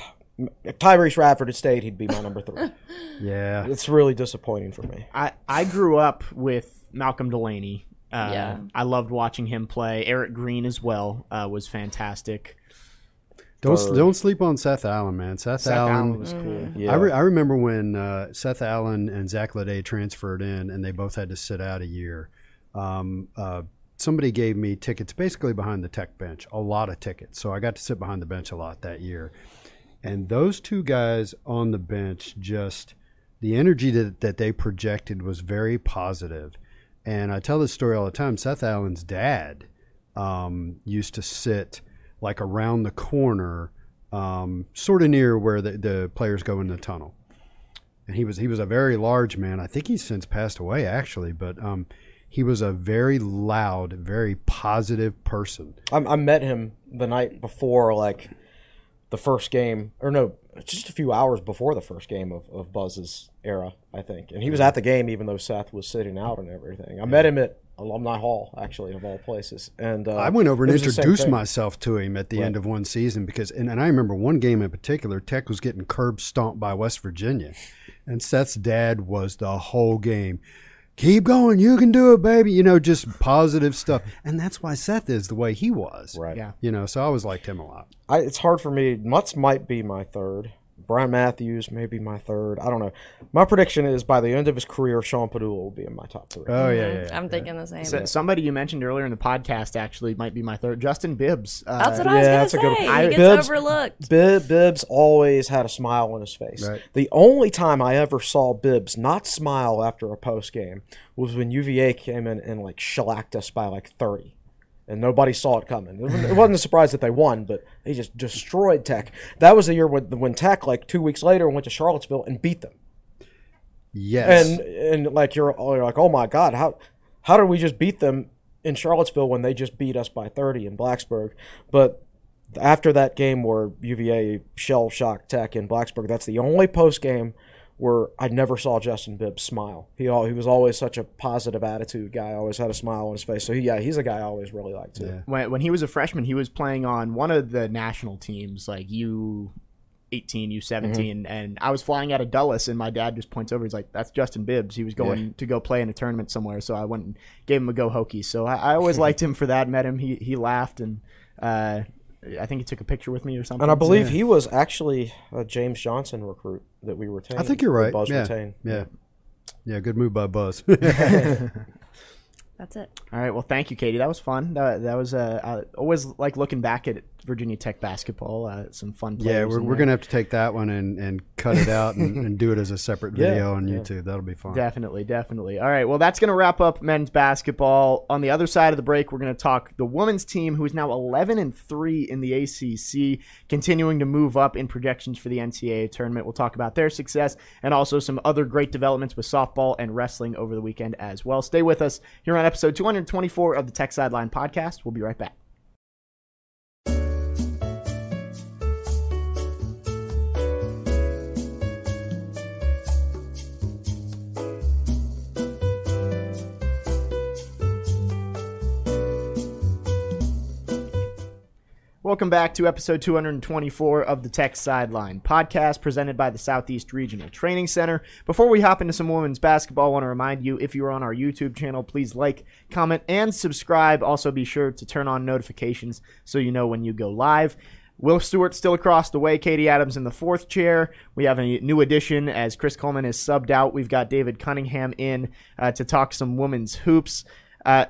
Tyrece Radford had stayed, he'd be my number three. yeah. It's really disappointing for me. I, I grew up with Malcolm Delaney. Uh, yeah. I loved watching him play. Eric Green as well uh, was fantastic. Don't don't sleep on Seth Allen, man. Seth, Seth Allen, Allen was cool. Yeah. I, re- I remember when uh, Seth Allen and Zach LeDay transferred in, and they both had to sit out a year. Um, uh, somebody gave me tickets basically behind the tech bench, a lot of tickets. So I got to sit behind the bench a lot that year. And those two guys on the bench just the energy that, that they projected was very positive. And I tell this story all the time. Seth Allen's dad um, used to sit like around the corner, um, sort of near where the, the players go in the tunnel. And he was he was a very large man. I think he's since passed away actually, but um, he was a very loud, very positive person. I, I met him the night before, like the first game, or no, just a few hours before the first game of, of Buzz's era, I think. And he was at the game even though Seth was sitting out and everything. I met him at Alumni Hall, actually, of all places. And uh, I went over and introduced myself to him at the right. end of one season because, and, and I remember one game in particular, Tech was getting curb stomped by West Virginia, and Seth's dad was the whole game keep going. You can do it, baby. You know, just positive stuff. And that's why Seth is the way he was. Right. Yeah. You know, so I always liked him a lot. I, it's hard for me. Mutts might be my third. Brian Matthews, maybe my third. I don't know. My prediction is by the end of his career, Sean Pedulla will be in my top three. Oh yeah, yeah. yeah I'm thinking the same. So, somebody you mentioned earlier in the podcast actually might be my third. Justin Bibbs. Uh, that's what I was yeah, going to say. Good, I, he gets Bibbs, overlooked. Bib, Bibbs always had a smile on his face. Right. The only time I ever saw Bibbs not smile after a post game was when UVA came in and like shellacked us by like thirty and nobody saw it coming. It wasn't a surprise that they won, but they just destroyed Tech. That was the year when, when Tech, like two weeks later, went to Charlottesville and beat them. Yes, and and like you're, you're like, oh my god, how how did we just beat them in Charlottesville when they just beat us by 30 in Blacksburg? But after that game where UVA shell shocked Tech in Blacksburg, that's the only post game where I never saw Justin Bibbs smile. He all, he was always such a positive attitude guy. Always had a smile on his face. So he, yeah, he's a guy I always really liked too. Yeah. When when he was a freshman, he was playing on one of the national teams, like U. 18, U 17, mm-hmm. and I was flying out of Dulles, and my dad just points over. He's like, "That's Justin Bibbs. He was going yeah. to go play in a tournament somewhere." So I went and gave him a go Hokies. So I, I always liked him for that. Met him, he he laughed, and uh, I think he took a picture with me or something. And I believe yeah. he was actually a James Johnson recruit that we retained. I think you're right. Buzz yeah. retained. Yeah. Yeah, good move by Buzz. That's it. All right. Well, thank you, Katie. That was fun. That, that was uh, I always like looking back at Virginia Tech basketball. Uh, some fun. Yeah, we're, we're gonna have to take that one and, and cut it out and, and do it as a separate video yeah, on YouTube. Yeah. That'll be fun. Definitely, definitely. All right. Well, that's gonna wrap up men's basketball. On the other side of the break, we're gonna talk the women's team, who is now 11 and three in the ACC, continuing to move up in projections for the NCAA tournament. We'll talk about their success and also some other great developments with softball and wrestling over the weekend as well. Stay with us here on episode 224 of the Tech Sideline podcast. We'll be right back. Welcome back to episode 224 of the Tech Sideline podcast presented by the Southeast Regional Training Center. Before we hop into some women's basketball, I want to remind you if you're on our YouTube channel, please like, comment, and subscribe. Also, be sure to turn on notifications so you know when you go live. Will Stewart still across the way. Katie Adams in the fourth chair. We have a new addition as Chris Coleman is subbed out. We've got David Cunningham in uh, to talk some women's hoops. Uh,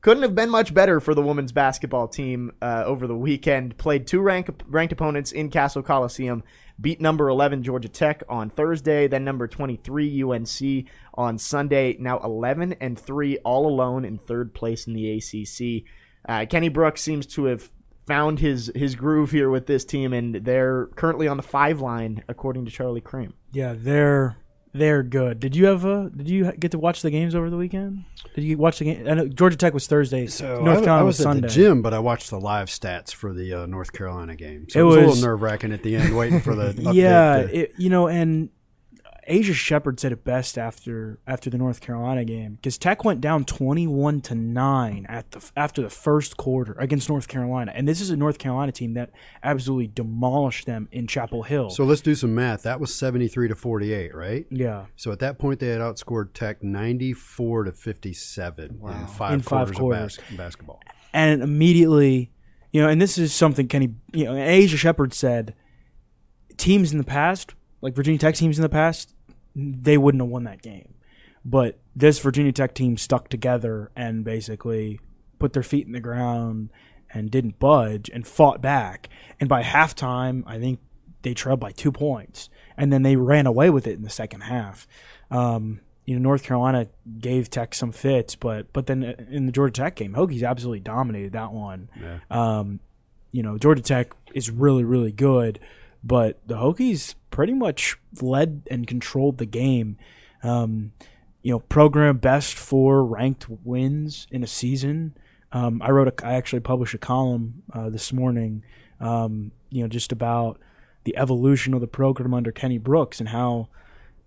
couldn't have been much better for the women's basketball team uh, over the weekend. Played two rank, ranked opponents in Cassell Coliseum. Beat number 11 Georgia Tech on Thursday, then number 23 UNC on Sunday. Now 11 and 3 all alone in third place in the ACC. Uh, Kenny Brooks seems to have found his his groove here with this team, and they're currently on the five line according to Charlie Creme. Yeah, they're they're good. Did you have a? Did you get to watch the games over the weekend? Did you watch the game? I know Georgia Tech was Thursday. So North I, Carolina I was, was at Sunday. the gym, but I watched the live stats for the uh, North Carolina game. So It it, was, a little nerve wracking at the end, waiting for the update yeah, to- it, you know, and Aisha Sheppard said it best after after the North Carolina game because Tech went down twenty one to nine at the after the first quarter against North Carolina, and this is a North Carolina team that absolutely demolished them in Chapel Hill. So let's do some math. That was seventy three to forty eight, right? yeah, So at that point, they had outscored Tech ninety four to fifty seven in five In five quarters, quarters. of bas- basketball. and immediately, you know, and this is something Kenny, you know, Aisha Sheppard said, teams in the past, like Virginia Tech teams in the past, they wouldn't have won that game. But this Virginia Tech team stuck together and basically put their feet in the ground and didn't budge and fought back. And by halftime, I think they trailed by two points, and then they ran away with it in the second half. Um, you know, North Carolina gave Tech some fits, but but then in the Georgia Tech game, Hokies absolutely dominated that one. Um, you know, Georgia Tech is really really good, but the Hokies pretty much led and controlled the game. Um, you know, program best for ranked wins in a season. Um, I wrote a, I actually published a column uh, this morning. Um, you know, just about the evolution of the program under Kenny Brooks and how,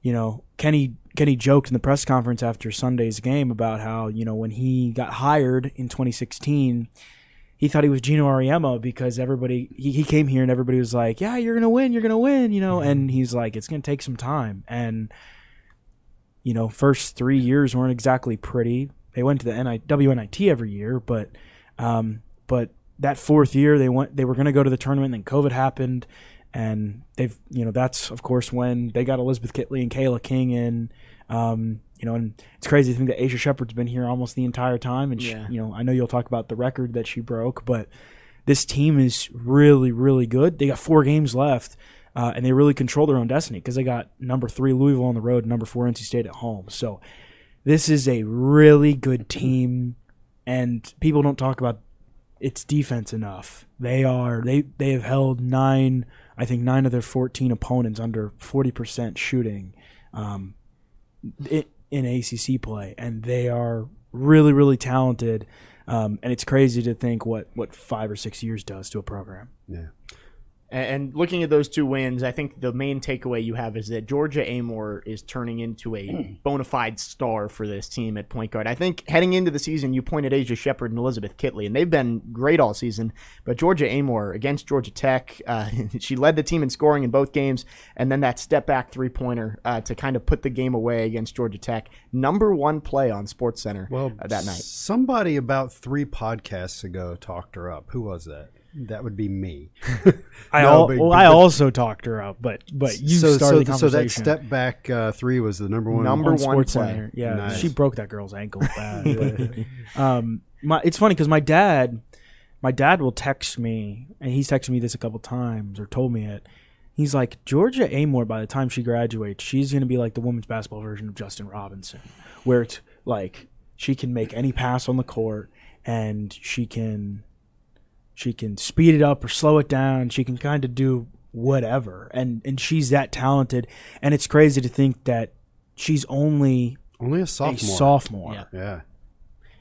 you know, Kenny Kenny joked in the press conference after Sunday's game about how you know when he got hired in 2016 he thought he was Geno Auriemma because everybody he, he came here and everybody was like, "Yeah, you're gonna win, you're gonna win," you know, and he's like, "It's gonna take some time." And you know, first three years weren't exactly pretty. They went to the NI, WNIT every year, but um, but that fourth year they went they were gonna go to the tournament, and then COVID happened, and they've you know that's of course when they got Elizabeth Kitley and Cayla King in. Um, you know, and it's crazy to think that Aisha Sheppard's been here almost the entire time, and she, Yeah. you know, I know you'll talk about the record that she broke, but this team is really, really good. They got four games left, uh, and they really control their own destiny because they got number three Louisville on the road, number four NC State at home. So this is a really good team, and people don't talk about its defense enough. They are they they have held nine, I think nine of their fourteen opponents under forty percent shooting. Um, i- in ACC play, and they are really, really talented. Um, and it's crazy to think what, what five or six years does to a program. Yeah. And looking at those two wins, I think the main takeaway you have is that Georgia Amoore is turning into a bona fide star for this team at point guard. I think heading into the season, you pointed Aisha Sheppard and Elizabeth Kitley, and they've been great all season. But Georgia Amoore against Georgia Tech, uh, she led the team in scoring in both games, and then that step back three pointer uh, to kind of put the game away against Georgia Tech. Number one play on Sports Center Well, uh, that night. somebody about three podcasts ago talked her up. Who was that? That would be me. I No, al- but- well, but- I also talked her up, but but you so, started so, the so that step back uh, three was the number one. Number on one Sports play. Center. Yeah, Nice. she broke that girl's ankle bad. but, um, my, it's funny because my dad, my dad will text me, and he's texted me this a couple times or told me it. He's like Georgia Amoore. By the time she graduates, she's going to be like the women's basketball version of Justin Robinson, where it's like she can make any pass on the court, and she can she can speed it up or slow it down. She can kind of do whatever, and and she's that talented. And it's crazy to think that she's only Only a a sophomore. sophomore. Yeah. Yeah.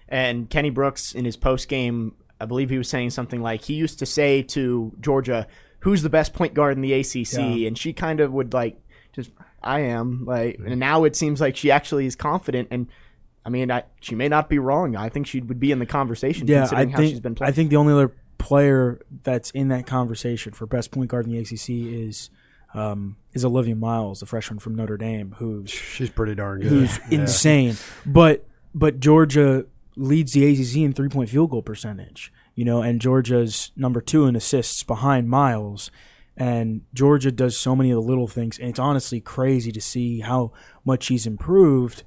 And Kenny Brooks, in his post game, I believe he was saying something like he used to say to Georgia, "Who's the best point guard in the ACC?" Yeah. And she kind of would like, just I am like. And now it seems like she actually is confident. And I mean, I, she may not be wrong. I think she would be in the conversation Yeah, I considering how think she's been playing. I think the only other player that's in that conversation for best point guard in the ACC is um, is Olivia Miles, the freshman from Notre Dame, who's She's pretty darn good. who's Yeah. insane. But but Georgia leads the ACC in three point field goal percentage. You know, and Georgia's number two in assists behind Miles. And Georgia does so many of the little things, and it's honestly crazy to see how much she's improved.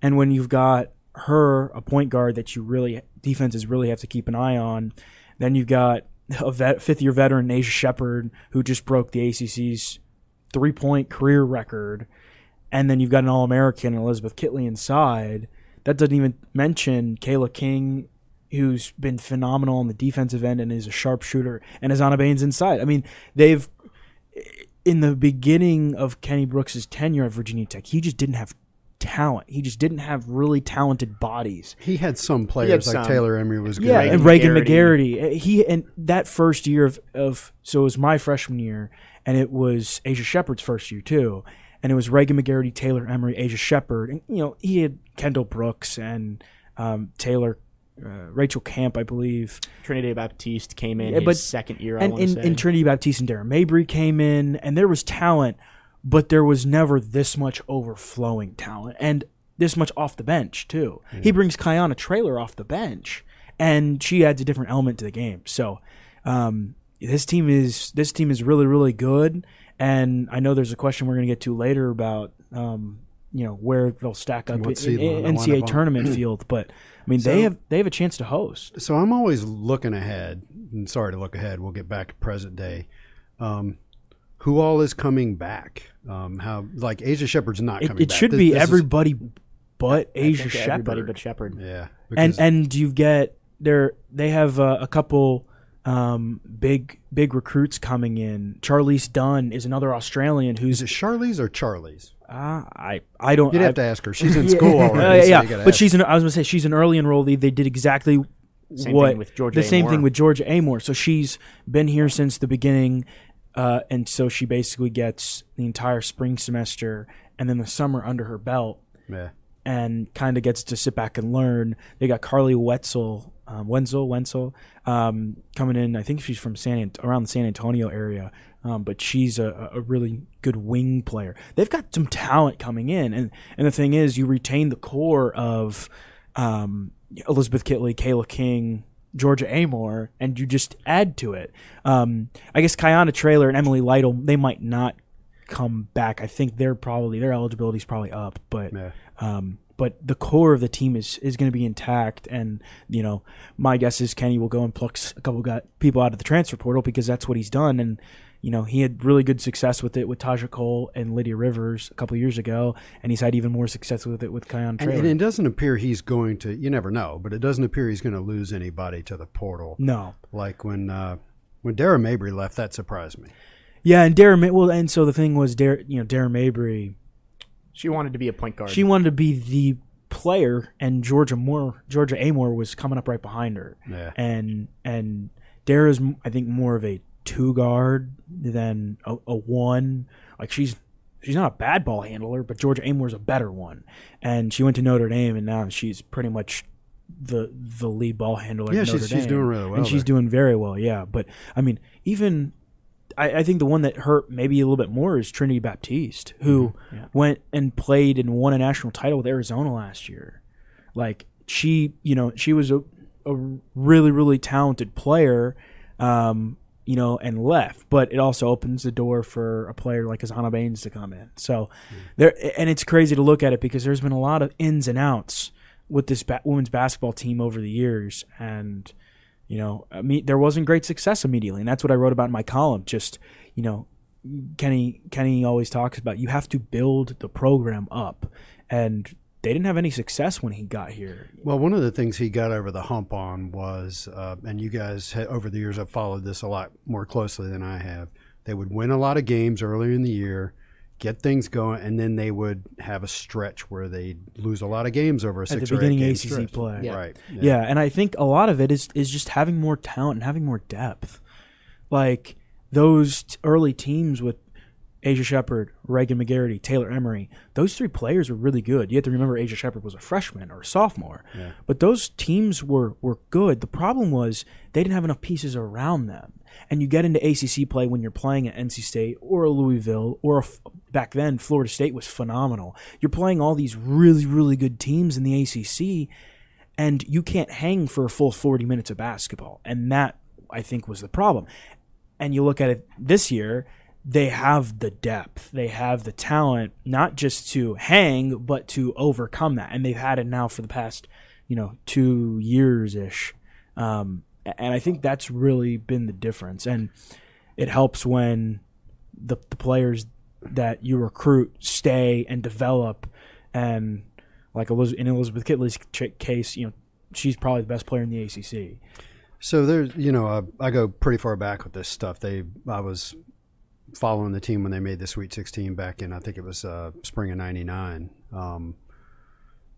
And when you've got her, a point guard that you really defenses really have to keep an eye on. Then you've got a vet, fifth year veteran Aisha Sheppard who just broke the ACC's three point career record, and then you've got an All American Elizabeth Kitley inside. That doesn't even mention Cayla King, who's been phenomenal on the defensive end and is a sharpshooter, and Azana Baines inside. I mean, they've in the beginning of Kenny Brooks' tenure at Virginia Tech, he just didn't have talent. He just didn't have really talented bodies. He had some players like some. Taylor Emery was good. Yeah, Regan and Regan Magarity. Magarity. He and that first year of, of so it was my freshman year, and it was Aisha Sheppard's first year too, and it was Regan Magarity, Taylor Emery, Aisha Sheppard, and you know he had Kendall Brooks and um, Taylor, uh, Rachel Camp, I believe, Trinity Baptiste came in Yeah, his but- second year. I and want in, in Trinity Baptiste and Darren Mabrey came in, and there was talent, but there was never this much overflowing talent and this much off the bench too. He brings Kiana Trailer off the bench, and she adds a different element to the game. So um, this team is this team is really really good, and I know there's a question we're going to get to later about. Um, you know where they'll stack up in, in, NCAA tournament field, but I mean they have they have a chance to host. So I'm always looking ahead. And sorry to look ahead. We'll get back to present day. Um, who all is coming back? Um, how like Aisha Sheppard's not It, coming it back. should This- be this is- everybody but Aisha think Sheppard. everybody but Sheppard. yeah, and and you get there they have uh, a couple um, big big recruits coming in. Charlize Dunn is another Australian is who's it Charlie's or Charlie's? uh, I I don't You'd I- have to ask her. She's in Yeah, school already. so yeah, you gotta but ask she's an I was gonna say she's an early enrollee. They did exactly Same what thing with Georgia the same Amoore. thing with Georgia Amoore. So she's been here since the beginning, uh, and so she basically gets the entire spring semester and then the summer under her belt Yeah. and kind of gets to sit back and learn. They got Carly Wetzel, um, Wenzel, Wenzel, um, coming in. I think she's from San around the San Antonio area, um, but she's a, a really good wing player. They've got some talent coming in, and and the thing is, you retain the core of um, Elizabeth Kitley, Cayla King. Georgia Amoore, and you just add to it. Um, I guess Kiana Trailer and Emily Lytle, they might not come back. I think they're probably their eligibility is probably up, but Yeah. um, but the core of the team is is going to be intact, and you know, my guess is Kenny will go and pluck a couple got people out of the transfer portal because that's what he's done, and you know, he had really good success with it with Taja Cole and Lydia Rivers a couple years ago, and he's had even more success with it with Kion And, and it doesn't appear he's going to. You never know, but it doesn't appear he's going to lose anybody to the portal. no, Like when uh, when Dara Mabrey left, that surprised me. yeah, and Darren, well, and so the thing was, Dar- you know, Darren Mabrey, She wanted to be a point guard. she wanted to be the player, and Georgia Moore, Georgia Amoore was coming up right behind her. Yeah. and and Dara's I think more of a two guard than a, a one. Like she's she's not a bad ball handler, but Georgia Amoore's a better one. And she went to Notre Dame, and now she's pretty much the the lead ball handler. Yeah, she's- she's doing really well and she's there. doing very well. Yeah, but I mean, even I, I think the one that hurt maybe a little bit more is Trinity Baptiste, who Mm-hmm. went and played and won a national title with Arizona last year. Like she, you know, she was a, a really, really talented player, um, you know, and left. But it also opens the door for a player like Azana Baines to come in. So mm. there, and it's crazy to look at it because there's been a lot of ins and outs with this ba- women's basketball team over the years, and you know, I mean, there wasn't great success immediately, and that's what I wrote about in my column. Just you know, Kenny Kenny always talks about you have to build the program up, and they didn't have any success when he got here. Well, one of the things he got over the hump on was, uh, and you guys ha- over the years have followed this a lot more closely than I have. They would win a lot of games earlier in the year, get things going, and then they would have a stretch where they lose a lot of games over a At the or eight beginning game ACC stretch. play. Yeah. Right. Yeah. and I think a lot of it is is just having more talent and having more depth. Like those t- early teams with Aisha Sheppard, Regan Magarity, Taylor Emery, those three players were really good. You have to remember Aisha Sheppard was a freshman or a sophomore. But those teams were were good. The problem was they didn't have enough pieces around them. And you get into ACC play when you're playing at NC State or a Louisville or a f back then Florida State was phenomenal. You're playing all these really really good teams in the ACC and you can't hang for a full 40 minutes of basketball and that i think was the problem and you look at it this year they have the depth, they have the talent, not just to hang, but to overcome that. And they've had it now for the past, you know, two years ish. Um, and I think that's really been the difference. And it helps when the, the players that you recruit stay and develop. And like Eliz- in Elizabeth Kitley's case, you know, she's probably the best player in the ACC. So there's, you know, uh, I go pretty far back with this stuff. They, I was following the team when they made the Sweet 16 back in, I think it was uh, spring of '99. Um,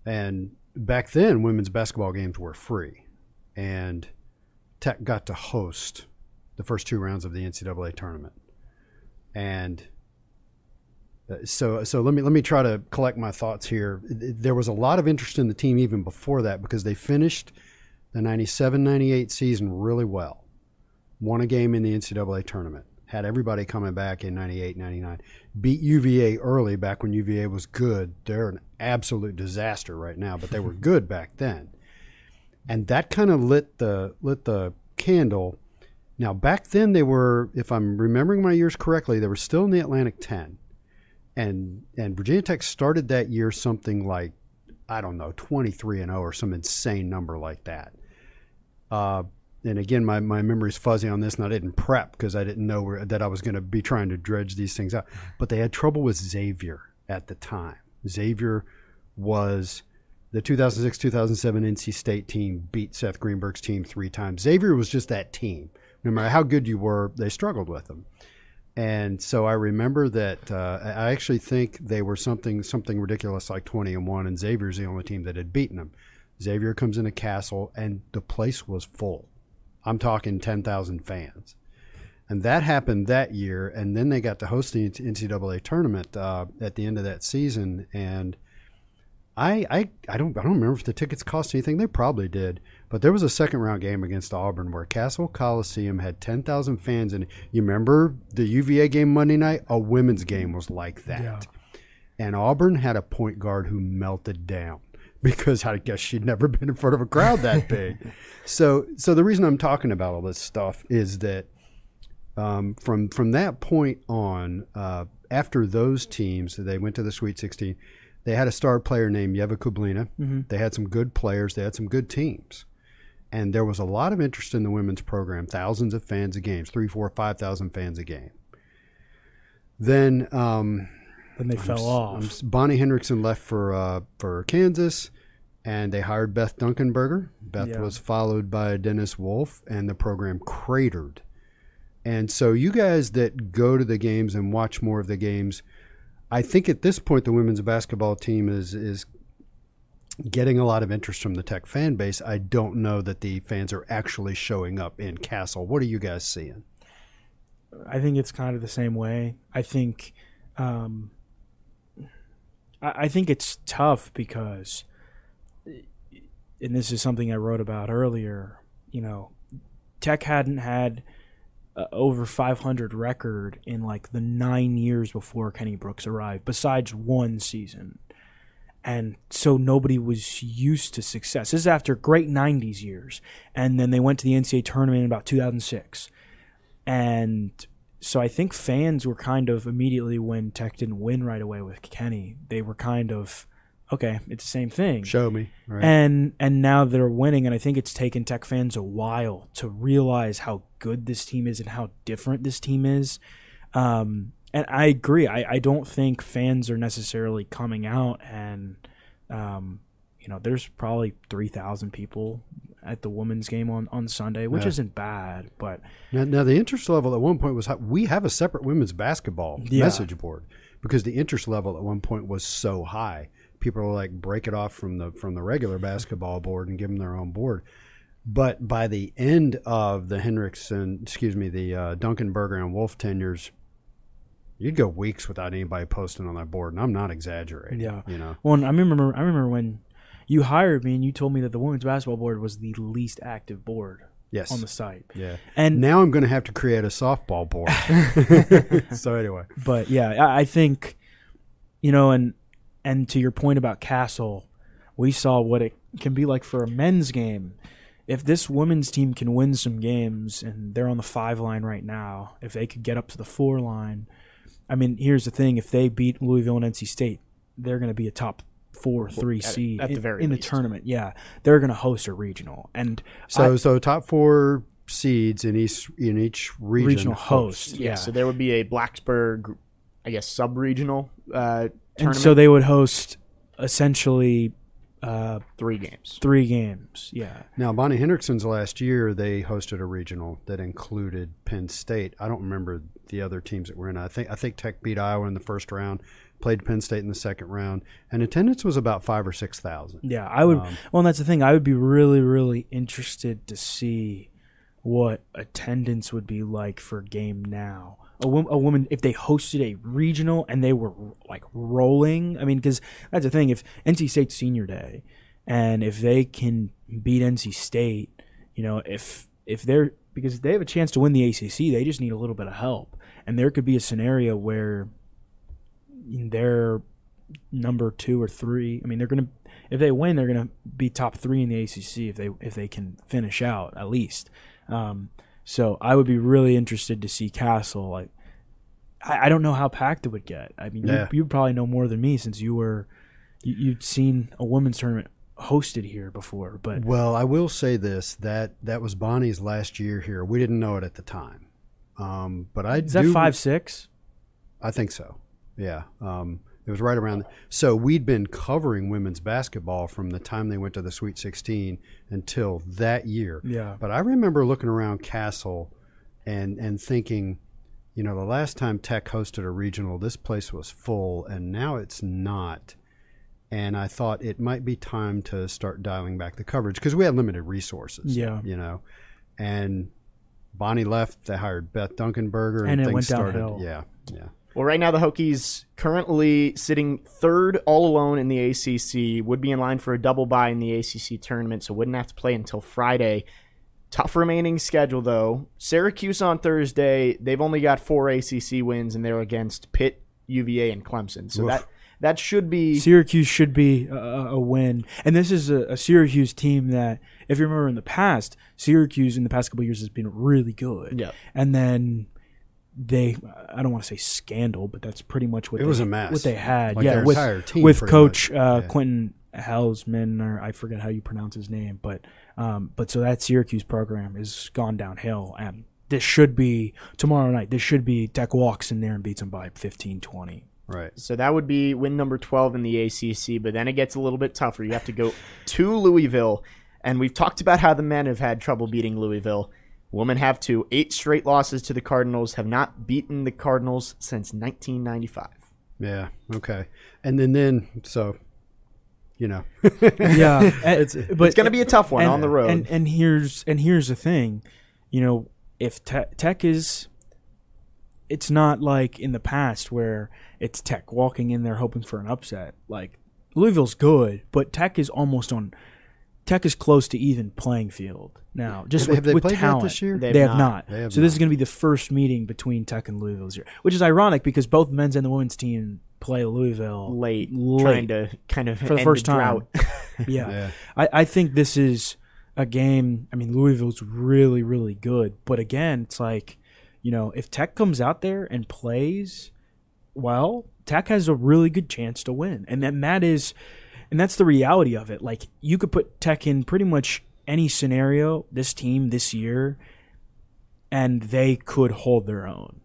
and back then, women's basketball games were free, and Tech got to host the first two rounds of the NCAA tournament. And uh, so, so let me let me try to collect my thoughts here. There was a lot of interest in the team even before that because they finished the 97-98 season really well. Won a game in the NCAA tournament. Had everybody coming back in 98, 99. Beat UVA early back when UVA was good. They're an absolute disaster right now, but they were good back then. And that kind of lit the lit the candle. Now back then they were, if I'm remembering my years correctly, they were still in the Atlantic 10 and and Virginia Tech started that year something like I don't know 23 and 0 or some insane number like that. Uh, and again, my, my memory's fuzzy on this, and I didn't prep because I didn't know where, that I was going to be trying to dredge these things out. But they had trouble with Xavier at the time. Xavier was the 2006 2007 NC State team beat Seth Greenberg's team three times. Xavier was just that team. No matter how good you were, they struggled with them. And so I remember that uh, I actually think they were something something ridiculous like 20 and 1 and Xavier's the only team that had beaten them. Xavier comes into Cassell and the place was full. I'm talking 10,000 fans. And that happened that year and then they got to host the NCAA tournament uh, at the end of that season and I, I I don't I don't remember if the tickets cost anything. They probably did, but there was a second round game against Auburn where Cassell Coliseum had ten thousand fans, and you remember the UVA game Monday night? A women's game was like that, Yeah. and Auburn had a point guard who melted down because I guess she'd never been in front of a crowd that big. so so the reason I'm talking about all this stuff is that um, from from that point on, uh, after those teams, they went to the Sweet 16. They had a star player named Ieva Kublina. They had some good players. They had some good teams, and there was a lot of interest in the women's program. Thousands of fans a games, three, four, five thousand fans a game. Then um, Then they fell off. um, Bonnie Hendrickson left for uh, for Kansas, and they hired Beth Dunkenberger. Beth Yeah. was followed by Dennis Wolff, and the program cratered. And so, you guys that go to the games and watch more of the games, I think at this point the women's basketball team is is getting a lot of interest from the Tech fan base. I don't know that the fans are actually showing up in Cassell. What are you guys seeing? I think it's kind of the same way. I think, um, I, I think it's tough because, and this is something I wrote about earlier. You know, Tech hadn't had uh, over 500 record in like the nine years before Kenny Brooks arrived, besides one season. And so nobody was used to success. This is after great 90s years. And then they went to the NCAA tournament in about 2006 and so I think fans were kind of immediately when Tech didn't win right away with Kenny, they were kind of okay, it's the same thing. Show me. Right? And and now they're winning, and I think it's taken Tech fans a while to realize how good this team is and how different this team is. Um, and I agree. I, I don't think fans are necessarily coming out and, um, you know, there's probably three thousand people at the women's game on, on Sunday, which Yeah. isn't bad, but Now, now the interest level at one point was we have a separate women's basketball Yeah. message board because the interest level at one point was so high. People were like break it off from the from the regular basketball board and give them their own board. But by the end of the Hendrickson, excuse me, the uh, Dunkenberger and Wolff tenures, you'd go weeks without anybody posting on that board, and I'm not exaggerating. Yeah. you know. Well, I remember I remember when you hired me and you told me that the women's basketball board was the least active board Yes. on the site. yeah. And Now I'm going to have to create a softball board. so anyway, but yeah, I, I think you know, and and to your point about Cassell, we saw what it can be like for a men's game. if this women's team can win some games and they're on the five line right now, if they could get up to the four line, I mean, here's the thing: if they beat Louisville and NC State, they're going to be a top four, three at- seed at the in, very in the tournament. Yeah, they're going to host a regional, and So I- so top four seeds in each in each region regional host. host. Yeah. Yeah, So there would be a Blacksburg, I guess, sub-regional uh, and so they would host essentially uh, three games. three games. Yeah, Now Bonnie Hendrickson's last year they hosted a regional that included Penn State. I don't remember the other teams that were in. I think I think Tech beat Iowa in the first round, played Penn State in the second round, and attendance was about five or six thousand. Yeah, I would. Um, well, and that's the thing. I would be really, really interested to see what attendance would be like for game now. A, a woman, if they hosted a regional and they were like rolling. I mean, because that's the thing. If NC State senior day, and if they can beat NC State, you know, if if they're because they have a chance to win the ACC, they just need a little bit of help. And there could be a scenario where they're number two or three. I mean, they're gonna if they win, they're gonna be top three in the ACC if they if they can finish out at least. Um, so I would be really interested to see Cassell. Like, I, I don't know how packed it would get. I mean, Yeah. you, you probably know more than me since you were you, you'd seen a women's tournament hosted here before. But Well, I will say this that that was Bonnie's last year here. We didn't know it at the time, um, but I is that do, five six? I think so. Yeah. Um, it was right around. So we'd been covering women's basketball from the time they went to the Sweet 16 until that year. Yeah. But I remember looking around Cassell and and thinking, you know, the last time Tech hosted a regional, this place was full, and now it's not. And I thought it might be time to start dialing back the coverage because we had limited resources. Yeah. You know, and Bonnie left. They hired Beth Dunkenberger, and, And it things went started. downhill. Yeah. Yeah. Well, right now the Hokies currently sitting third all alone in the ACC. Would be in line for a double bye in the ACC tournament, so wouldn't have to play until Friday. Tough remaining schedule though. Syracuse on Thursday. They've only got four ACC wins, and they're against Pitt, UVA, and Clemson. So Oof. that that should be Syracuse should be a, a win, and this is a, a Syracuse team that, if you remember in the past, Syracuse in the past couple years has been really good. Yeah. and then they, I don't want to say scandal, but that's pretty much what It they, was a mess. What they had, Like yeah, with entire team with Coach uh, Yeah. Quentin Hillsman, or I forget how you pronounce his name, but um, but so that Syracuse program is gone downhill, and this should be tomorrow night. This should be Tech walks in there and beats them by 15, 20. Right. So that would be win number 12 in the ACC, but then it gets a little bit tougher. You have to go to Louisville, and we've talked about how the men have had trouble beating Louisville. Women have to Eight straight losses to the Cardinals, have not beaten the Cardinals since 1995. Yeah. Okay. And then then so, you know, Yeah, it's but It's going to be a tough one and, on the road. And, and here's and here's the thing, you know, if te- Tech is, it's not like in the past where it's Tech walking in there hoping for an upset. Like Louisville's good, but Tech is almost on. Tech is close to even playing field now. Just Have they- with, have they with played yet talent, this year? they, They've not. not. They have so this is going to be the first meeting between Tech and Louisville this year, which is ironic because both men's and the women's team play Louisville late, late. trying to kind of For the end first the time. drought. Yeah. Yeah. I, I think this is a game. I mean, Louisville's really, really good. But again, it's like, you know, if Tech comes out there and plays well, Tech has a really good chance to win. And then that is, and that's the reality of it. Like, you could put Tech in pretty much any scenario, this team this year, and they could hold their own.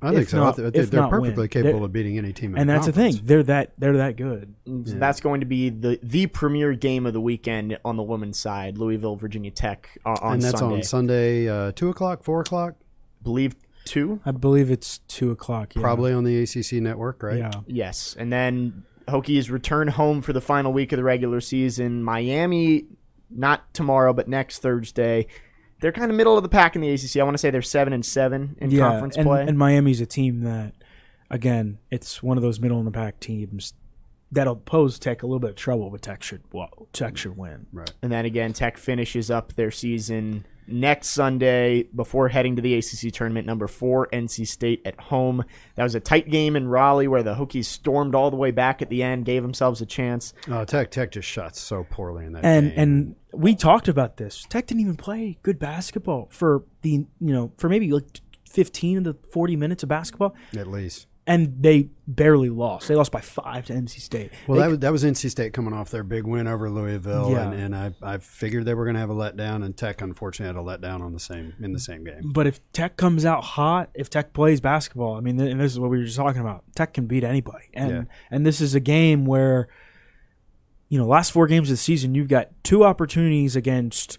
I think If so. Not- th- if they're perfectly win. capable They're- of beating any team. In And the that's the thing. They're that they're that good. So That's going to be the the premier game of the weekend on the women's side. Louisville, Virginia Tech uh, on and that's Sunday. on Sunday, uh, two o'clock, four o'clock, believe two. I believe it's two o'clock. Yeah. probably on the ACC network, right? Yeah. Yes, and then Hokies return home for the final week of the regular season. Miami, not tomorrow, but next Thursday. They're kind of middle of the pack in the ACC. I want to say they're seven and seven in conference and, play. And Miami's a team that, again, it's one of those middle in the pack teams that'll pose Tech a little bit of trouble, but Tech should well, Tech should win. Right. And then again, Tech finishes up their season next Sunday before heading to the ACC tournament. Number four, NC State at home. That was a tight game in Raleigh where the Hokies stormed all the way back at the end, gave themselves a chance. Uh, Tech Tech just shot so poorly in that and game. and we talked about this. Tech didn't even play good basketball for the you know for maybe like fifteen of the forty minutes of basketball, at least. And they barely lost. They lost by five to NC State. Well, They that was, that was NC State coming off their big win over Louisville, Yeah. and, and I, I figured they were going to have a letdown, and Tech unfortunately had a letdown on the same in the same game. But if Tech comes out hot, if Tech plays basketball, I mean, and this is what we were just talking about. Tech can beat anybody, and Yeah. and this is a game where, you know, last four games of the season, you've got two opportunities against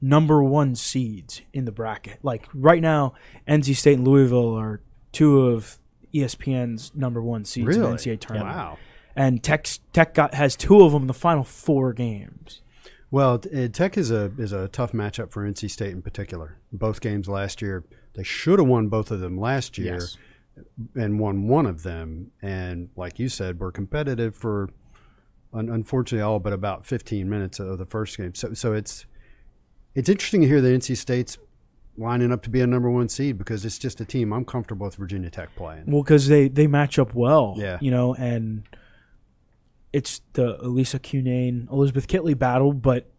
number one seeds in the bracket. Like right now, NC State and Louisville are two of ESPN's number one seeds in the NCAA tournament. Wow. And Tech Tech got has two of them in the final four games. Well, uh, Tech is a is a tough matchup for NC State in particular. Both games last year, they should have won both of them last year, Yes. and won one of them. And like you said, were competitive for unfortunately all but about 15 minutes of the first game. So so it's it's interesting to hear that NC State's lining up to be a number one seed because it's just a team I'm comfortable with Virginia Tech playing. Well, because they they match up well. Yeah. You know, and it's the Elissa Cunane Elizabeth Kitley battle, but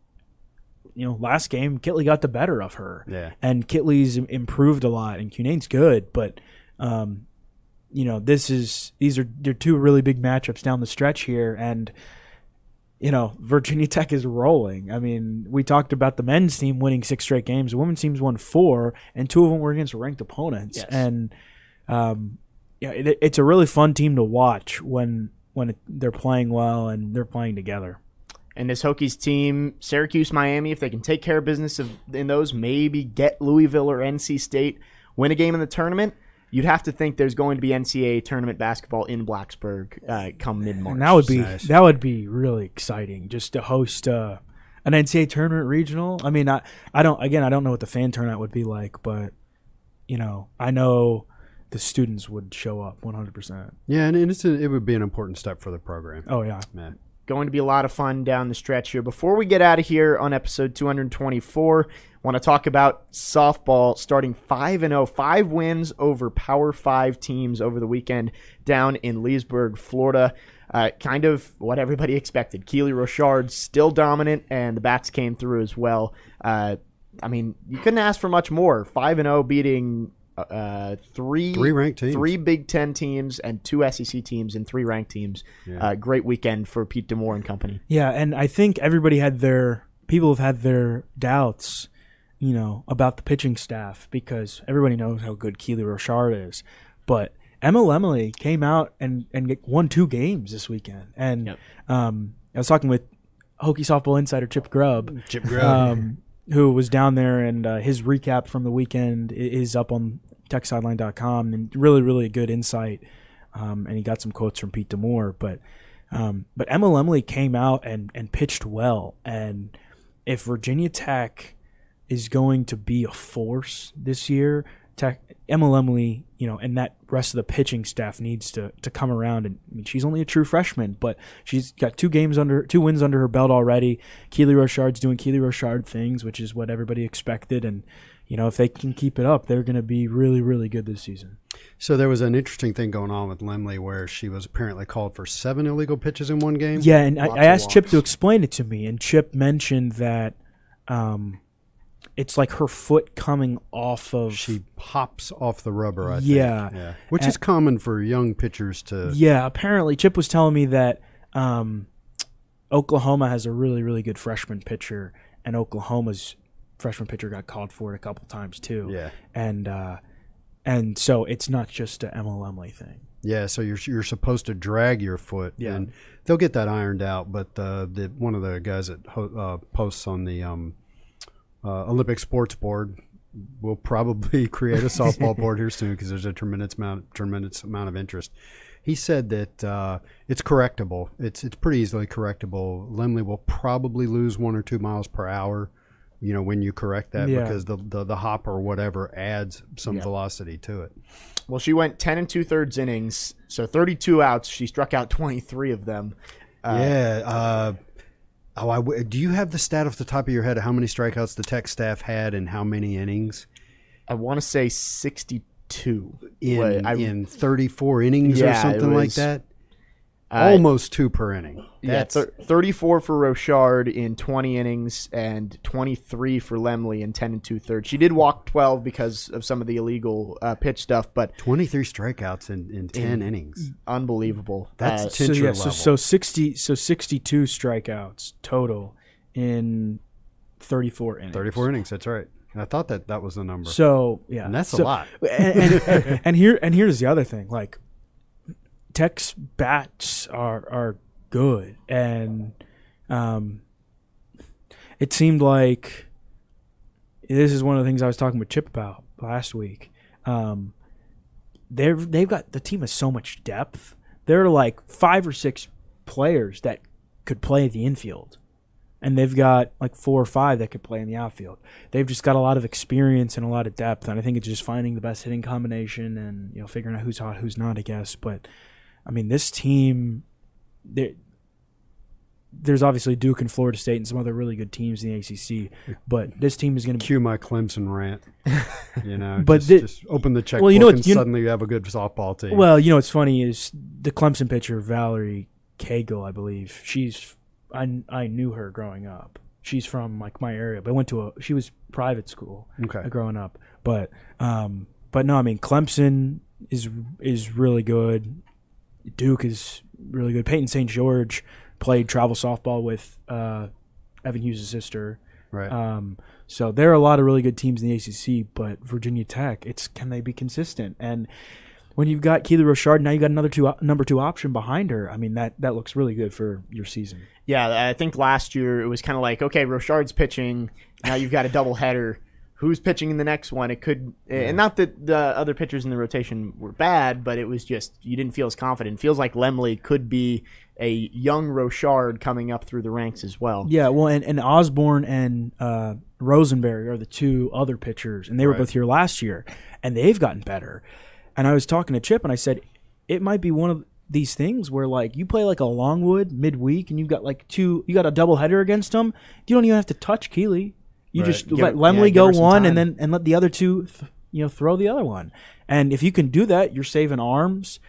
you know, last game Kitley got the better of her. Yeah. And Kitley's improved a lot, and Cunane's good, but um, you know, this is these are they're two really big matchups down the stretch here, and you know, Virginia Tech is rolling. I mean, we talked about the men's team winning six straight games. The women's team's won four, and two of them were against ranked opponents. Yes. And um, yeah, it, it's a really fun team to watch when when it, they're playing well and they're playing together. And this Hokies team, Syracuse, Miami, if they can take care of business of, in those, maybe get Louisville or NC State, win a game in the tournament, you'd have to think there's going to be NCAA tournament basketball in Blacksburg uh, come mid March. That would be Nice. that would be really exciting just to host uh, an NCAA tournament regional. I mean, I I don't again I don't know what the fan turnout would be like, but you know I know the students would show up 100. percent Yeah, and it's a, it would be an important step for the program. Oh yeah, Man. Going to be a lot of fun down the stretch here. Before we get out of here on episode 224, want to talk about softball starting 5 and 0, 5 wins over Power 5 teams over the weekend down in Leesburg, Florida. Uh, kind of what everybody expected. Keely Rochard still dominant, and the bats came through as well. Uh, I mean, you couldn't ask for much more. 5 and 0 beating uh, three Three ranked teams. three Big Ten teams, and two SEC teams, and three ranked teams. Uh, great weekend for Pete D'Amour and company. yeah, and I think everybody had their people have had their doubts, you know, about the pitching staff because everybody knows how good Keely Rochard is, but. Emma Lemley came out and and won two games this weekend, and Yep. um, I was talking with Hokie softball insider Chip Grubb, Chip Grubb. um, who was down there, and uh, his recap from the weekend is up on techsideline.com, and really, really good insight. Um, and he got some quotes from Pete D'Amour, but um, but Emma Lemley came out and and pitched well, and if Virginia Tech is going to be a force this year, Tech Emma Lemley, you know, and that rest of the pitching staff needs to to come around. And I mean, she's only a true freshman, but she's got two games under, two wins under her belt already. Keely Rochard's doing Keely Rochard things, which is what everybody expected. And you know, if they can keep it up, they're going to be really, really good this season. So there was an interesting thing going on with Lemley where she was apparently called for seven illegal pitches in one game. Yeah, and I, I of asked Chip to explain it to me, and Chip mentioned that um, it's like her foot coming off of She pops off the rubber, I Yeah. think. Yeah. Which And- is common for young pitchers to. Yeah, apparently Chip was telling me that um, Oklahoma has a really, really good freshman pitcher, and Oklahoma's freshman pitcher got called for it a couple times too. Yeah. and uh, and so it's not just a Emma Lemley thing. Yeah, so you're you're supposed to drag your foot, Yeah. and they'll get that ironed out. But uh, the one of the guys that ho- uh, posts on the um, uh, Olympic Sports Board will probably create a softball board here soon because there's a tremendous amount tremendous amount of interest. He said that uh, it's correctable. It's it's pretty easily correctable. Lemley will probably lose one or two miles per hour. You know when you correct that Yeah. because the, the the hop or whatever adds some velocity to it. Well, she went 10 and two thirds innings, so 32 outs. She struck out 23 of them. yeah, uh, Oh, I w- do you have the stat off the top of your head of how many strikeouts the Tech staff had and how many innings I want to say 62. in Wait, I- in 34 innings or Yeah, it something like that? I- Almost two per inning. Yeah, That's thir- 34 for Rochard in 20 innings and 23 for Lemley in 10 and two thirds. She did walk 12 because of some of the illegal uh, pitch stuff, but 23 strikeouts in, in 10 innings. unbelievable. That's Uh, t- so yeah, so, level. so sixty, so sixty-two strikeouts total in thirty-four innings. 34 innings, that's right. I thought that that was the number. So yeah, And that's a lot. And, and, and, and here and here's the other thing: like Tech's bats are are good, and um, it seemed like this is one of the things I was talking with Chip about last week. Um, they've they've got the team has so much depth. There are like five or six players that could play the infield and they've got like four or five that could play in the outfield. They've just got a lot of experience and a lot of depth, and I think it's just finding the best hitting combination and you know figuring out who's hot, who's not. I guess, but I mean, this team, there, there's obviously Duke and Florida State and some other really good teams in the ACC, but this team is going to be. Cue my Clemson rant. You know, But just, the- just open the checkbook Well, you know and you- suddenly you have a good softball team. Well, you know what's funny is the Clemson pitcher Valerie Cagle, I believe. She's I I knew her growing up. She's from like my area, but I went to a she was private school Okay. growing up. But um but no, I mean Clemson is is really good. Duke is really good. Peyton St. George played travel softball with uh, Evan Hughes' sister. right. Um, so there are a lot of really good teams in the ACC, but Virginia Tech, it's can they be consistent? And when you've got Keely Rochard, now you've got another two number two option behind her. I mean that that looks really good for your season. Yeah, I think last year it was kind of like, okay, Rochard's pitching. Now you've got a double header. Who's pitching in the next one? It could, and not that the other pitchers in the rotation were bad, but it was just you didn't feel as confident. It feels like Lemley could be a young Rochard coming up through the ranks as well. Yeah, well, and, and Osborne and uh, Rosenberry are the two other pitchers, and they were Right. both here last year, and they've gotten better. And I was talking to Chip, and I said it might be one of these things where like you play like a Longwood midweek, and you've got like two, you got a double header against them. You don't even have to touch Keely. You Right. just Give- let yeah, Lemley give go her some one, time. and then and let the other two, th- you know, throw the other one. And if you can do that, you're saving arms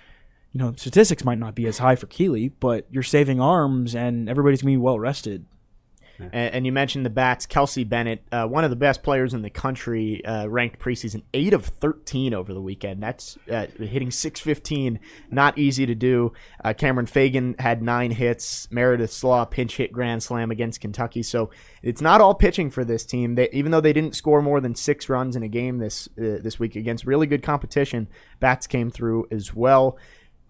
you know, statistics might not be as high for Keely, but you're saving arms and everybody's gonna be well rested. And, and you mentioned the bats. Kelsey Bennett, uh, one of the best players in the country, uh, ranked preseason eight of thirteen over the weekend. That's uh, hitting six fifteen. Not easy to do. Uh, Cameron Fagan had nine hits. Meredith Slaw pinch hit grand slam against Kentucky. So it's not all pitching for this team. They, even though they didn't score more than six runs in a game this uh, this week against really good competition, bats came through as well.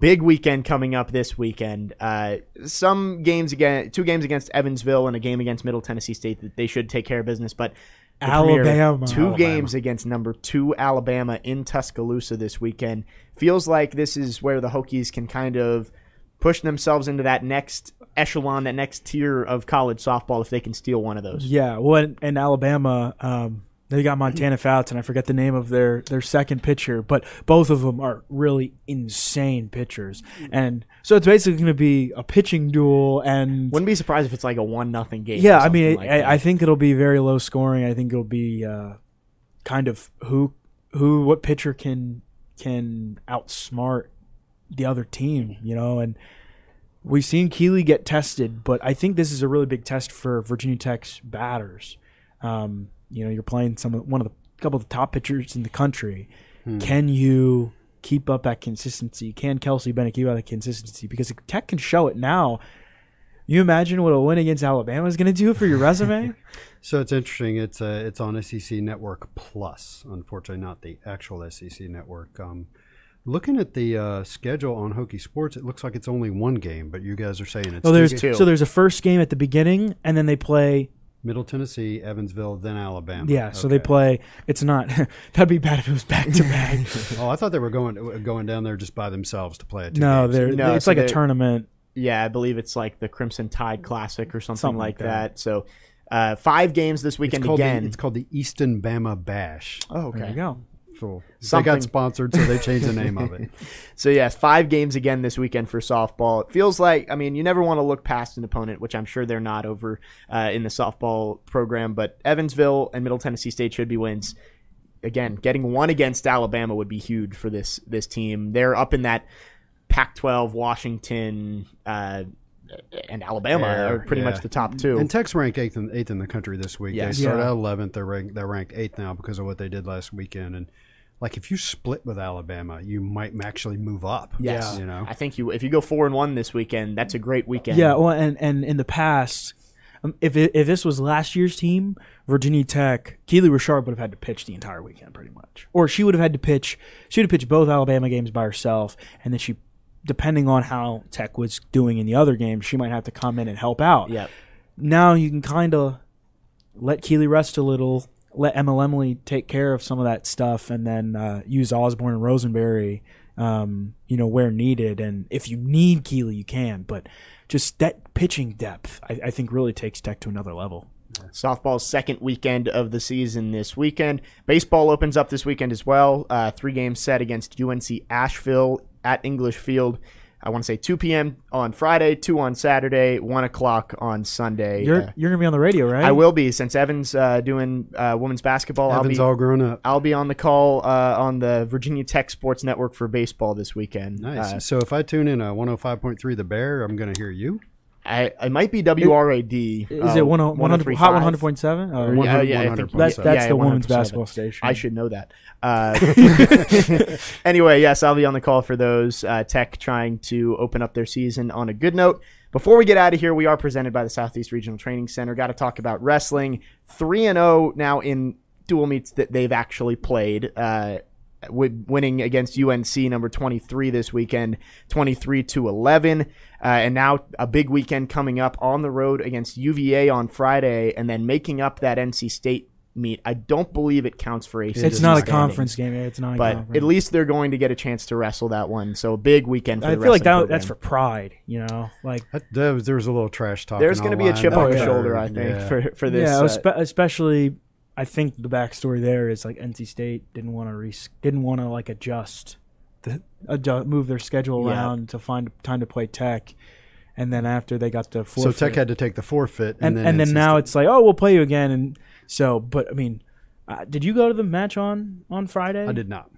Big weekend coming up this weekend. Uh, some games again, two games against Evansville and a game against Middle Tennessee State that they should take care of business. But the premier, Alabama. two Alabama. games against number two Alabama in Tuscaloosa this weekend. Feels like this is where the Hokies can kind of push themselves into that next echelon, that next tier of college softball if they can steal one of those. Yeah, well, in, in Alabama, um, they got Montana Fouts, and I forget the name of their their second pitcher, but both of them are really insane pitchers, and so it's basically going to be a pitching duel. And Wouldn't be surprised if it's like a one nothing game. yeah, or I mean, something like that. I, I think it'll be very low scoring. I think it'll be uh, kind of who who what pitcher can can outsmart the other team, you know, and we've seen Keely get tested, but I think this is a really big test for Virginia Tech's batters. Um, you know, you're playing some of, one of the couple of the top pitchers in the country. Can you keep up that consistency? Can Kelsey Bennett keep up that consistency? Because if Tech can show it now. You imagine what a win against Alabama is going to do for your resume? So it's interesting. It's uh, it's on SEC Network Plus. Unfortunately, not the actual SEC Network. Um, looking at the uh, schedule on Hokie Sports, it looks like it's only one game, but you guys are saying it's well, two there's games. two. so there's a first game at the beginning, and then they play. Middle Tennessee, Evansville, then Alabama. Yeah, so they play. It's not. that'd be bad if it was back to back. Oh, I thought they were going going down there just by themselves to play it. No, they're, No, it's so like a they're- tournament. Yeah, I believe it's like the Crimson Tide Classic or something, Something like like that. So, uh, five games this it's weekend called again. The, it's called the Easton Bama Bash. oh, There okay. you go. So they got sponsored, so they changed the name of it. So yes, five games again this weekend for softball. It feels like I mean you never want to look past an opponent, which I'm sure they're not over uh, in the softball program. But Evansville and Middle Tennessee State should be wins. Again, getting one against Alabama would be huge for this this team. They're up in that Pac-12, Washington, uh, and Alabama Yeah, are pretty yeah. much the top two. And Tech's ranked eighth in, eighth in the country this week. Yes. They started Yeah. out eleventh. They're ranked, they're ranked eighth now because of what they did last weekend. And like if you split with Alabama, you might actually move up. yes, you know. I think you if you go four and one this weekend, that's a great weekend. Yeah, well, and and in the past, um, if it, if this was last year's team, Virginia Tech, Keely Rochard would have had to pitch the entire weekend, pretty much, or she would have had to pitch. She would have pitched both Alabama games by herself, and then she, depending on how Tech was doing in the other games, she might have to come in and help out. yeah. Now you can kind of let Keely rest a little, let Emily take care of some of that stuff, and then uh, use Osborne and Rosenberry, um, you know, where needed. And if you need Keely, you can. But just that pitching depth, I, I think, really takes Tech to another level. Softball's second weekend of the season this weekend. Baseball opens up this weekend as well. Uh, three games set against UNC Asheville at English Field. I want to say 2 p.m. on Friday, 2 on Saturday, 1 o'clock on Sunday. You're Uh, you're gonna be on the radio, right? I will be since Evan's uh, doing uh, women's basketball. Evan's I'll be all grown up. I'll be on the call uh, on the Virginia Tech Sports Network for baseball this weekend. Nice. Uh, so if I tune in a 105.3 The Bear, I'm going to hear you. I, it might be WRAD. Is it one, 100, hot 100.7? Oh, Yeah, 100 yeah, I think- 100.7. That's yeah, that's yeah, the women's basketball station. I should know that. Uh, anyway, yes, I'll be on the call for those. Uh, Tech trying to open up their season on a good note. Before we get out of here, we are presented by the Southeast Regional Training Center. Got to talk about wrestling. Three and zero now in dual meets that they've actually played. Uh, winning against UNC number 23 this weekend, 23 to 11. Uh, and now a big weekend coming up on the road against UVA on Friday, and then making up that NC State meet. I don't believe it counts for ACC. it's not a conference game. It's not. A but conference. at least they're going to get a chance to wrestle that one. So a big weekend. For the I the feel like that, that's for pride. You know, like That, there, was, there was a little trash talk. There's going to be a chip on the shoulder, I think, Yeah. for for this. yeah, uh, especially I think the backstory there is like NC State didn't want to res- didn't want to like adjust the adjust, move their schedule Yeah. around to find time to play Tech, and then after they got the So Tech had to take the forfeit, and and, and then, now State- it's like oh we'll play you again, and so but I mean, uh, did you go to the match on on Friday? I did not.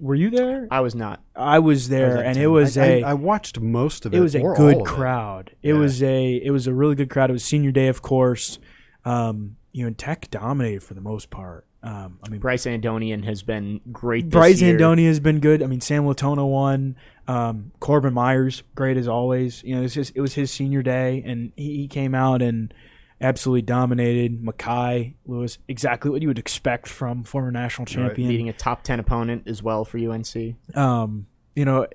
Were you there? I was not. I was there, at and it was I, a I, I watched most of it. it was a good of it. crowd. It. Yeah. was a it was a really good crowd. It was senior day, of course. Um, you know, and Tech dominated for the most part. Um, I mean, Bryce Andonian has been great. This Bryce year. Andoni has been good. I mean, Sam Latona won. Um, Corbin Myers, great as always. You know, it was his, it was his senior day, and he, he came out and absolutely dominated. Mekhi Lewis, exactly what you would expect from former national champion. beating a top ten opponent as well for UNC. Um, you know,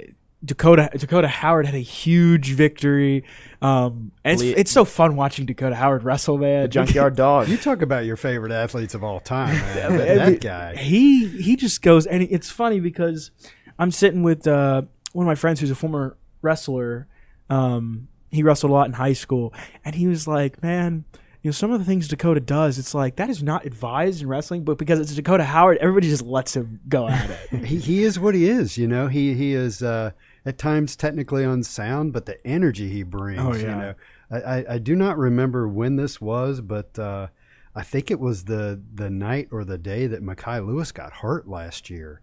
Dakota Dakota Howard had a huge victory. Um, and it's, it's so fun watching Dakota Howard wrestle, man. The Junkyard Dog. You talk about your favorite athletes of all time, man. that, that guy. He he just goes, and it's funny because I'm sitting with uh, one of my friends who's a former wrestler. Um, he wrestled a lot in high school, and he was like, "Man, you know, some of the things Dakota does, it's like that is not advised in wrestling, but because it's Dakota Howard, everybody just lets him go at it." He, he is what he is, you know. He he is uh, at times technically unsound, but the energy he brings, Oh, you know. I, I, I do not remember when this was, but uh, I think it was the the night or the day that Mekhi Lewis got hurt last year.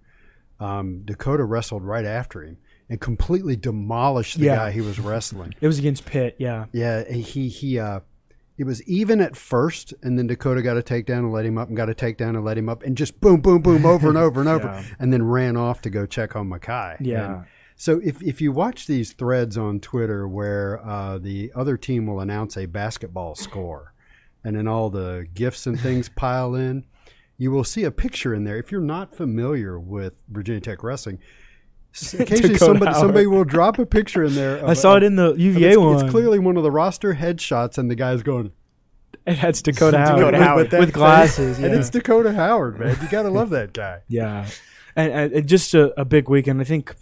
Um, Dakota wrestled right after him and completely demolished the Yeah. guy he was wrestling. it was against Pitt, yeah. Yeah, he he uh it was even at first, and then Dakota got a takedown and let him up, and got a takedown and let him up, and just boom, boom, boom, over and over and over, Yeah. and then ran off to go check on Mekhi. Yeah. And so if if you watch these threads on Twitter where uh, the other team will announce a basketball score, and then all the gifts and things pile in, you will see a picture in there. If you're not familiar with Virginia Tech wrestling. Occasionally, somebody, somebody will drop a picture in there. I saw of- it in the UVA it's, one. it's clearly one of the roster headshots, and the guy's going it has Dakota Howard, Dakota with, Howard. with, glasses, face. and it's Dakota Howard, man. You gotta love that guy. Yeah, and, and and just a, a big weekend. I think.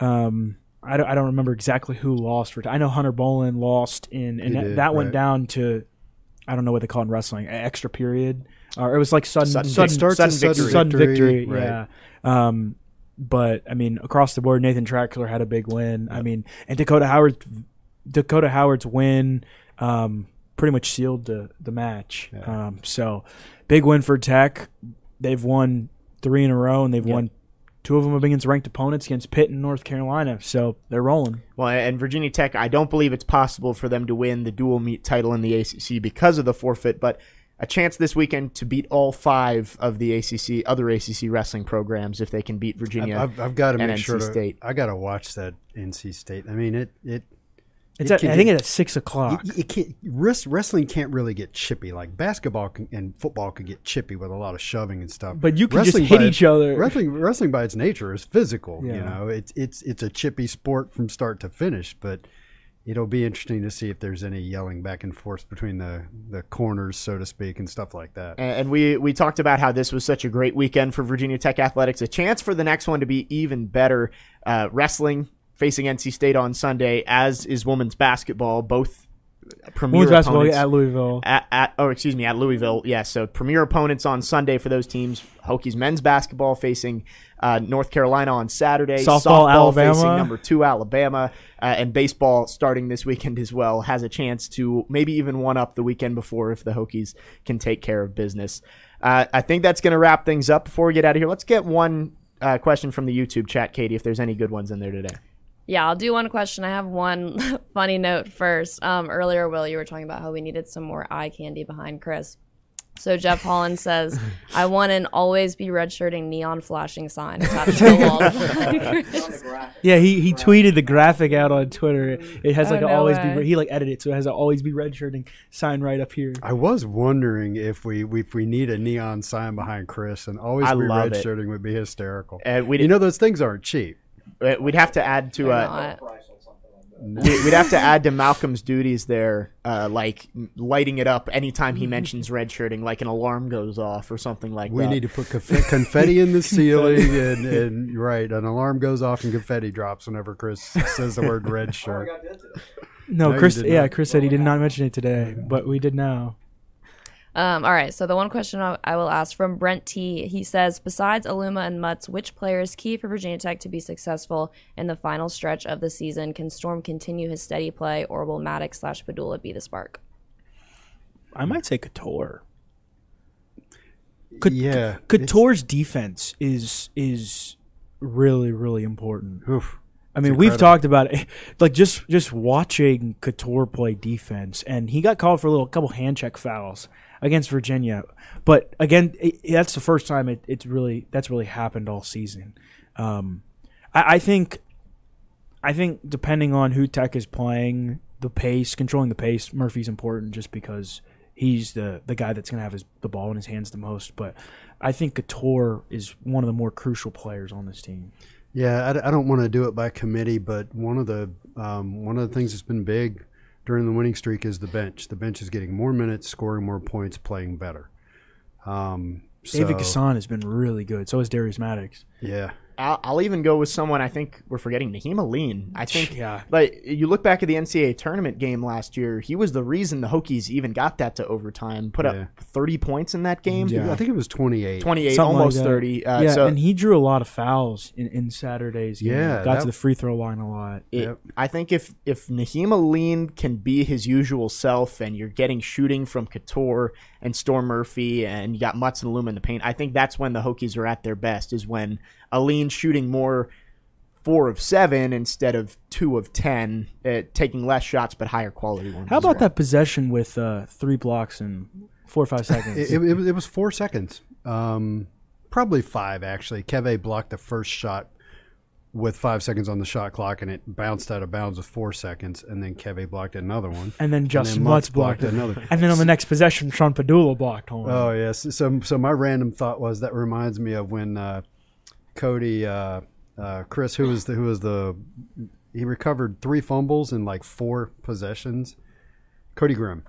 Um, I don't, I don't remember exactly who lost. For I know Hunter Bolin lost in, and that, did, that went down to. I don't know what they call it in wrestling, extra period, or it was like sudden Sudden sudden, starts sudden victory. sudden victory. right. Yeah. Um, but I mean, across the board, Nathan Traxler had a big win. I mean, and Dakota Howard, Dakota Howard's win, um, pretty much sealed the the match. Um, so big win for Tech. They've won three in a row, and they've Yeah. won two of them against ranked opponents against Pitt and North Carolina. So they're rolling. Well, and Virginia Tech, I don't believe it's possible for them to win the dual meet title in the ACC because of the forfeit, but a chance this weekend to beat all five of the ACC other ACC wrestling programs if they can beat Virginia. I've, I've got to make NC sure to, State. I got to watch that NC State. I mean, it it It's it at, I think get- it's at six o'clock. it, it can't, wrest- wrestling can't really get chippy. Like basketball can, and football could get chippy with a lot of shoving and stuff. But you can just Wrestling hit each it- other. Wrestling, wrestling by its nature is physical. You know, it's it's it's a chippy sport from start to finish. But it'll be interesting to see if there's any yelling back and forth between the the corners, so to speak, and stuff like that. And we we talked about how this was such a great weekend for Virginia Tech athletics. A chance for the next one to be even better. Uh, wrestling facing NC State on Sunday, as is women's basketball. Both premier Women's basketball opponents at Louisville. at, at oh excuse me at Louisville. Yes, so premier opponents on Sunday for those teams. Hokies men's basketball facing uh, North Carolina on Saturday. Softball, Alabama. facing number two Alabama, uh, and baseball starting this weekend as well has a chance to maybe even one up the weekend before if the Hokies can take care of business. Uh, I think that's going to wrap things up. Before we get out of here, let's get one uh, question from the YouTube chat, Katie. If there's any good ones in there today. Yeah, I'll do one question. I have one funny note first. Um, earlier, Will, you were talking about how we needed some more eye candy behind Chris. So Jeff Holland says, "I want an always be redshirting neon flashing sign attached to the wall." Yeah, he, he tweeted the graphic out on Twitter. It has Oh, like a no always way. be he like edited it so it has a always be redshirting sign right up here. I was wondering if we if we need a neon sign behind Chris, and always I be love red it. would be hysterical. Uh, we you know those things aren't cheap. Uh, We'd have to add to uh, we- we'd have to add to Malcolm's duties there, uh, like lighting it up anytime he mentions redshirting, like an alarm goes off or something like We that. need to put conf- confetti in the ceiling, and, and right, an alarm goes off and confetti drops whenever Chris says the word red shirt. No, No, Chris. Yeah, not. Chris said he did not mention it today, but we did now. Um, all right, so the one question I I will ask from Brent T. He says, besides Aluma and Mutts, which player is key for Virginia Tech to be successful in the final stretch of the season? Can Storm continue his steady play, or will Maddox slash Pedulla be the spark? I might say Cattoor. Cout- yeah, Cattoor's defense is is really really important. Oof. I mean, we've talked about it. Like just just watching Cattoor play defense, and he got called for a little couple hand check fouls against Virginia. But again, it, that's the first time it, it's really that's really happened all season. Um, I, I think, I think depending on who Tech is playing, the pace, controlling the pace, Murphy's important just because he's the the guy that's going to have his the ball in his hands the most. But I think Cattoor is one of the more crucial players on this team. Yeah, I don't want to do it by committee, but one of the um, one of the things that's been big during the winning streak is the bench. The bench is getting more minutes, scoring more points, playing better. Um, David so, Gasson has been really good. So has Darius Maddox. Yeah, I'll, I'll even go with someone I think we're forgetting, Nahiem Alleyne. I think, Yeah. like you look back at the NCAA tournament game last year, he was the reason the Hokies even got that to overtime. Put Yeah. up 30 points in that game. Yeah. I think it was twenty eight. 28, Something almost that. 30. Uh, yeah, so and he drew a lot of fouls in, in Saturday's game. Yeah, got that- to the free throw line a lot. it, Yep. I think if if Nahiem Alleyne can be his usual self, and you're getting shooting from Cattoor and Storm Murphy, and you got Mutts and Luma in the paint, I think that's when the Hokies are at their best. Is when Alleyne shooting more four of seven instead of two of ten, uh, taking less shots but higher quality ones. How about well. that possession with uh, three blocks in four or five seconds? It, it, it was- it was four seconds, um, probably five actually. Keve blocked the first shot with five seconds on the shot clock, and it bounced out of bounds with four seconds, and then Keve blocked another one. and then Justyn Mutts Mutts blocked it. another. And then on the next possession, Sean Pedulla blocked home. Oh yes. So so my random thought was that reminds me of when uh, Cody uh, uh, Chris who was the who was the he recovered three fumbles in like four possessions. Cody Grimm,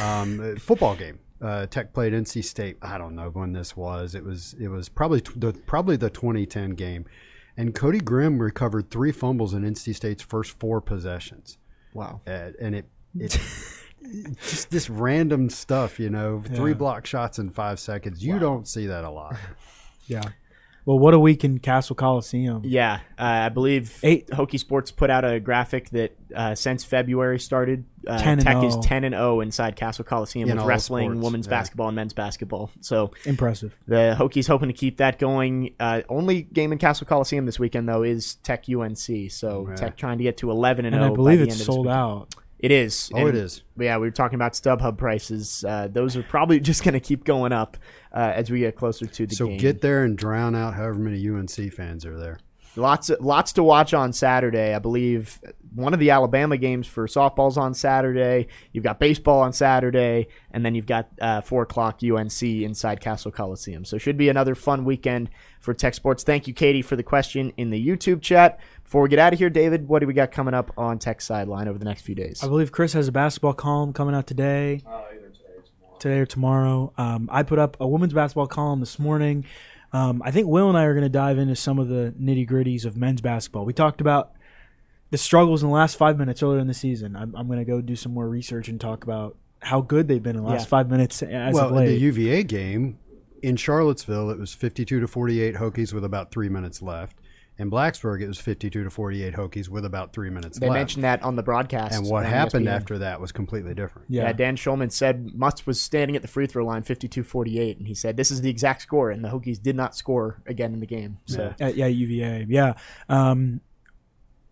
um, football game. Uh, Tech played NC State. I don't know when this was. It was it was probably t- the probably the 2010 game, and Cody Grimm recovered three fumbles in NC State's first four possessions. wow? Uh, and it, it just this random stuff, you know, three Yeah. block shots in five seconds. You don't see that a lot. Yeah. Well, what a week in Cassell Coliseum. Yeah, uh, I believe Eight- Hokie Sports put out a graphic that uh, since February started, uh, 10 and Tech is ten and zero inside Cassell Coliseum In with wrestling, sports, women's yeah. basketball, and men's basketball. So Impressive. the Hokies hoping to keep that going. Uh, only game in Cassell Coliseum this weekend though is Tech UNC. So Yeah. Tech trying to get to eleven and And zero. I believe by the it's end of sold weekend. out. It is. Oh, it And, is. Yeah, we were talking about StubHub prices. Uh, those are probably just going to keep going up uh, as we get closer to the So game. So get there and drown out however many UNC fans are there. Lots of, lots to watch on Saturday. I believe one of the Alabama games for softball's on Saturday. You've got baseball on Saturday, and then you've got uh, four o'clock UNC inside Cassell Coliseum. So should be another fun weekend for Tech Sports. Thank you, Katie, for the question in the YouTube chat. Before we get out of here, David, what do we got coming up on Tech Sideline over the next few days? I believe Chris has a basketball column coming out today. Today or tomorrow. Um, I put up a women's basketball column this morning. Um, I think Will and I are going to dive into some of the nitty gritties of men's basketball. We talked about the struggles in the last five minutes earlier in the season. I'm, I'm going to go do some more research and talk about how good they've been in the last Yeah. five minutes as well, of in late. the UVA game in Charlottesville, it was 52 to 48 Hokies with about three minutes left. In Blacksburg, it was 52 to 48 Hokies with about three minutes they left. mentioned that on the broadcast. and what on happened ESPN. after that was completely different. Yeah. yeah. Dan Shulman said Mutts was standing at the free throw line 52-48, and he said this is the exact score, and the Hokies did not score again in the game. So Uh, yeah, UVA. Yeah. Um,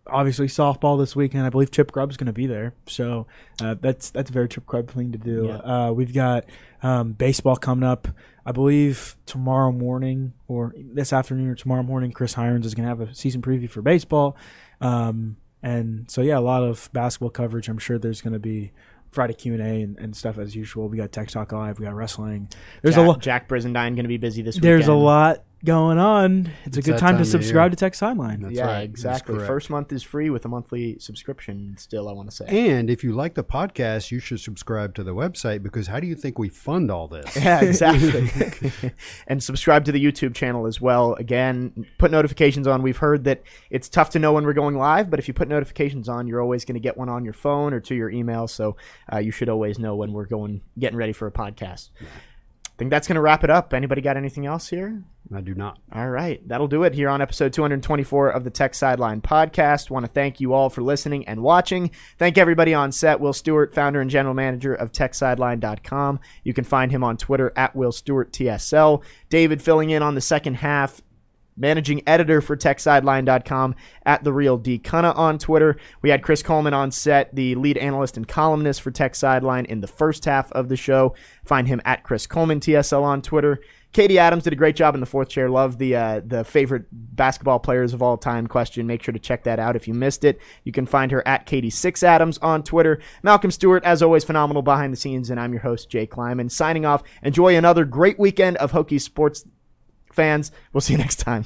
obviously, softball this weekend. I believe Chip Grubb's going to be there, so uh, that's that's a very Chip Grubb thing to do. Yeah. Uh, we've got um, baseball coming up. I believe tomorrow morning or this afternoon or tomorrow morning, Chris Hirons is going to have a season preview for baseball. Um, and so yeah, a lot of basketball coverage. I'm sure there's going to be. Friday Q and A and stuff as usual. We got Tech Talk Live. We got wrestling. There's Jack, a lot. Jack Brizendine going to be busy this weekend. There's a lot going on. It's, a good time, time to subscribe year. to Tech Sideline. That's yeah, right. Exactly. correct. First month is free with a monthly subscription. Still, I want to say. And if you like the podcast, you should subscribe to the website because how do you think we fund all this? Yeah, exactly. and subscribe to the YouTube channel as well. Again, put notifications on. We've heard that it's tough to know when we're going live, but if you put notifications on, you're always going to get one on your phone or to your email. So uh, you should always know when we're going, getting ready for a podcast. I think that's going to wrap it up. Anybody got anything else here? I do not. All right. That'll do it here on episode 224 of the Tech Sideline podcast. Want to thank you all for listening and watching. Thank everybody on set. Will Stewart, founder and general manager of TechSideline.com. You can find him on Twitter at Will Stewart TSL. David filling in on the second half managing editor for techsideline.com at the real D Cunna on Twitter. We had Chris Coleman on set, the lead analyst and columnist for Tech Sideline in the first half of the show. Find him at Chris Coleman TSL on Twitter. Katie Adams did a great job in the fourth chair. Love the uh, the favorite basketball players of all time question. Make sure to check that out if you missed it. You can find her at Katie Six Adams on Twitter. Malcolm Stewart, as always, phenomenal behind the scenes, and I'm your host Jay Kleiman. Signing off. Enjoy another great weekend of Hokie sports fans. We'll see you next time.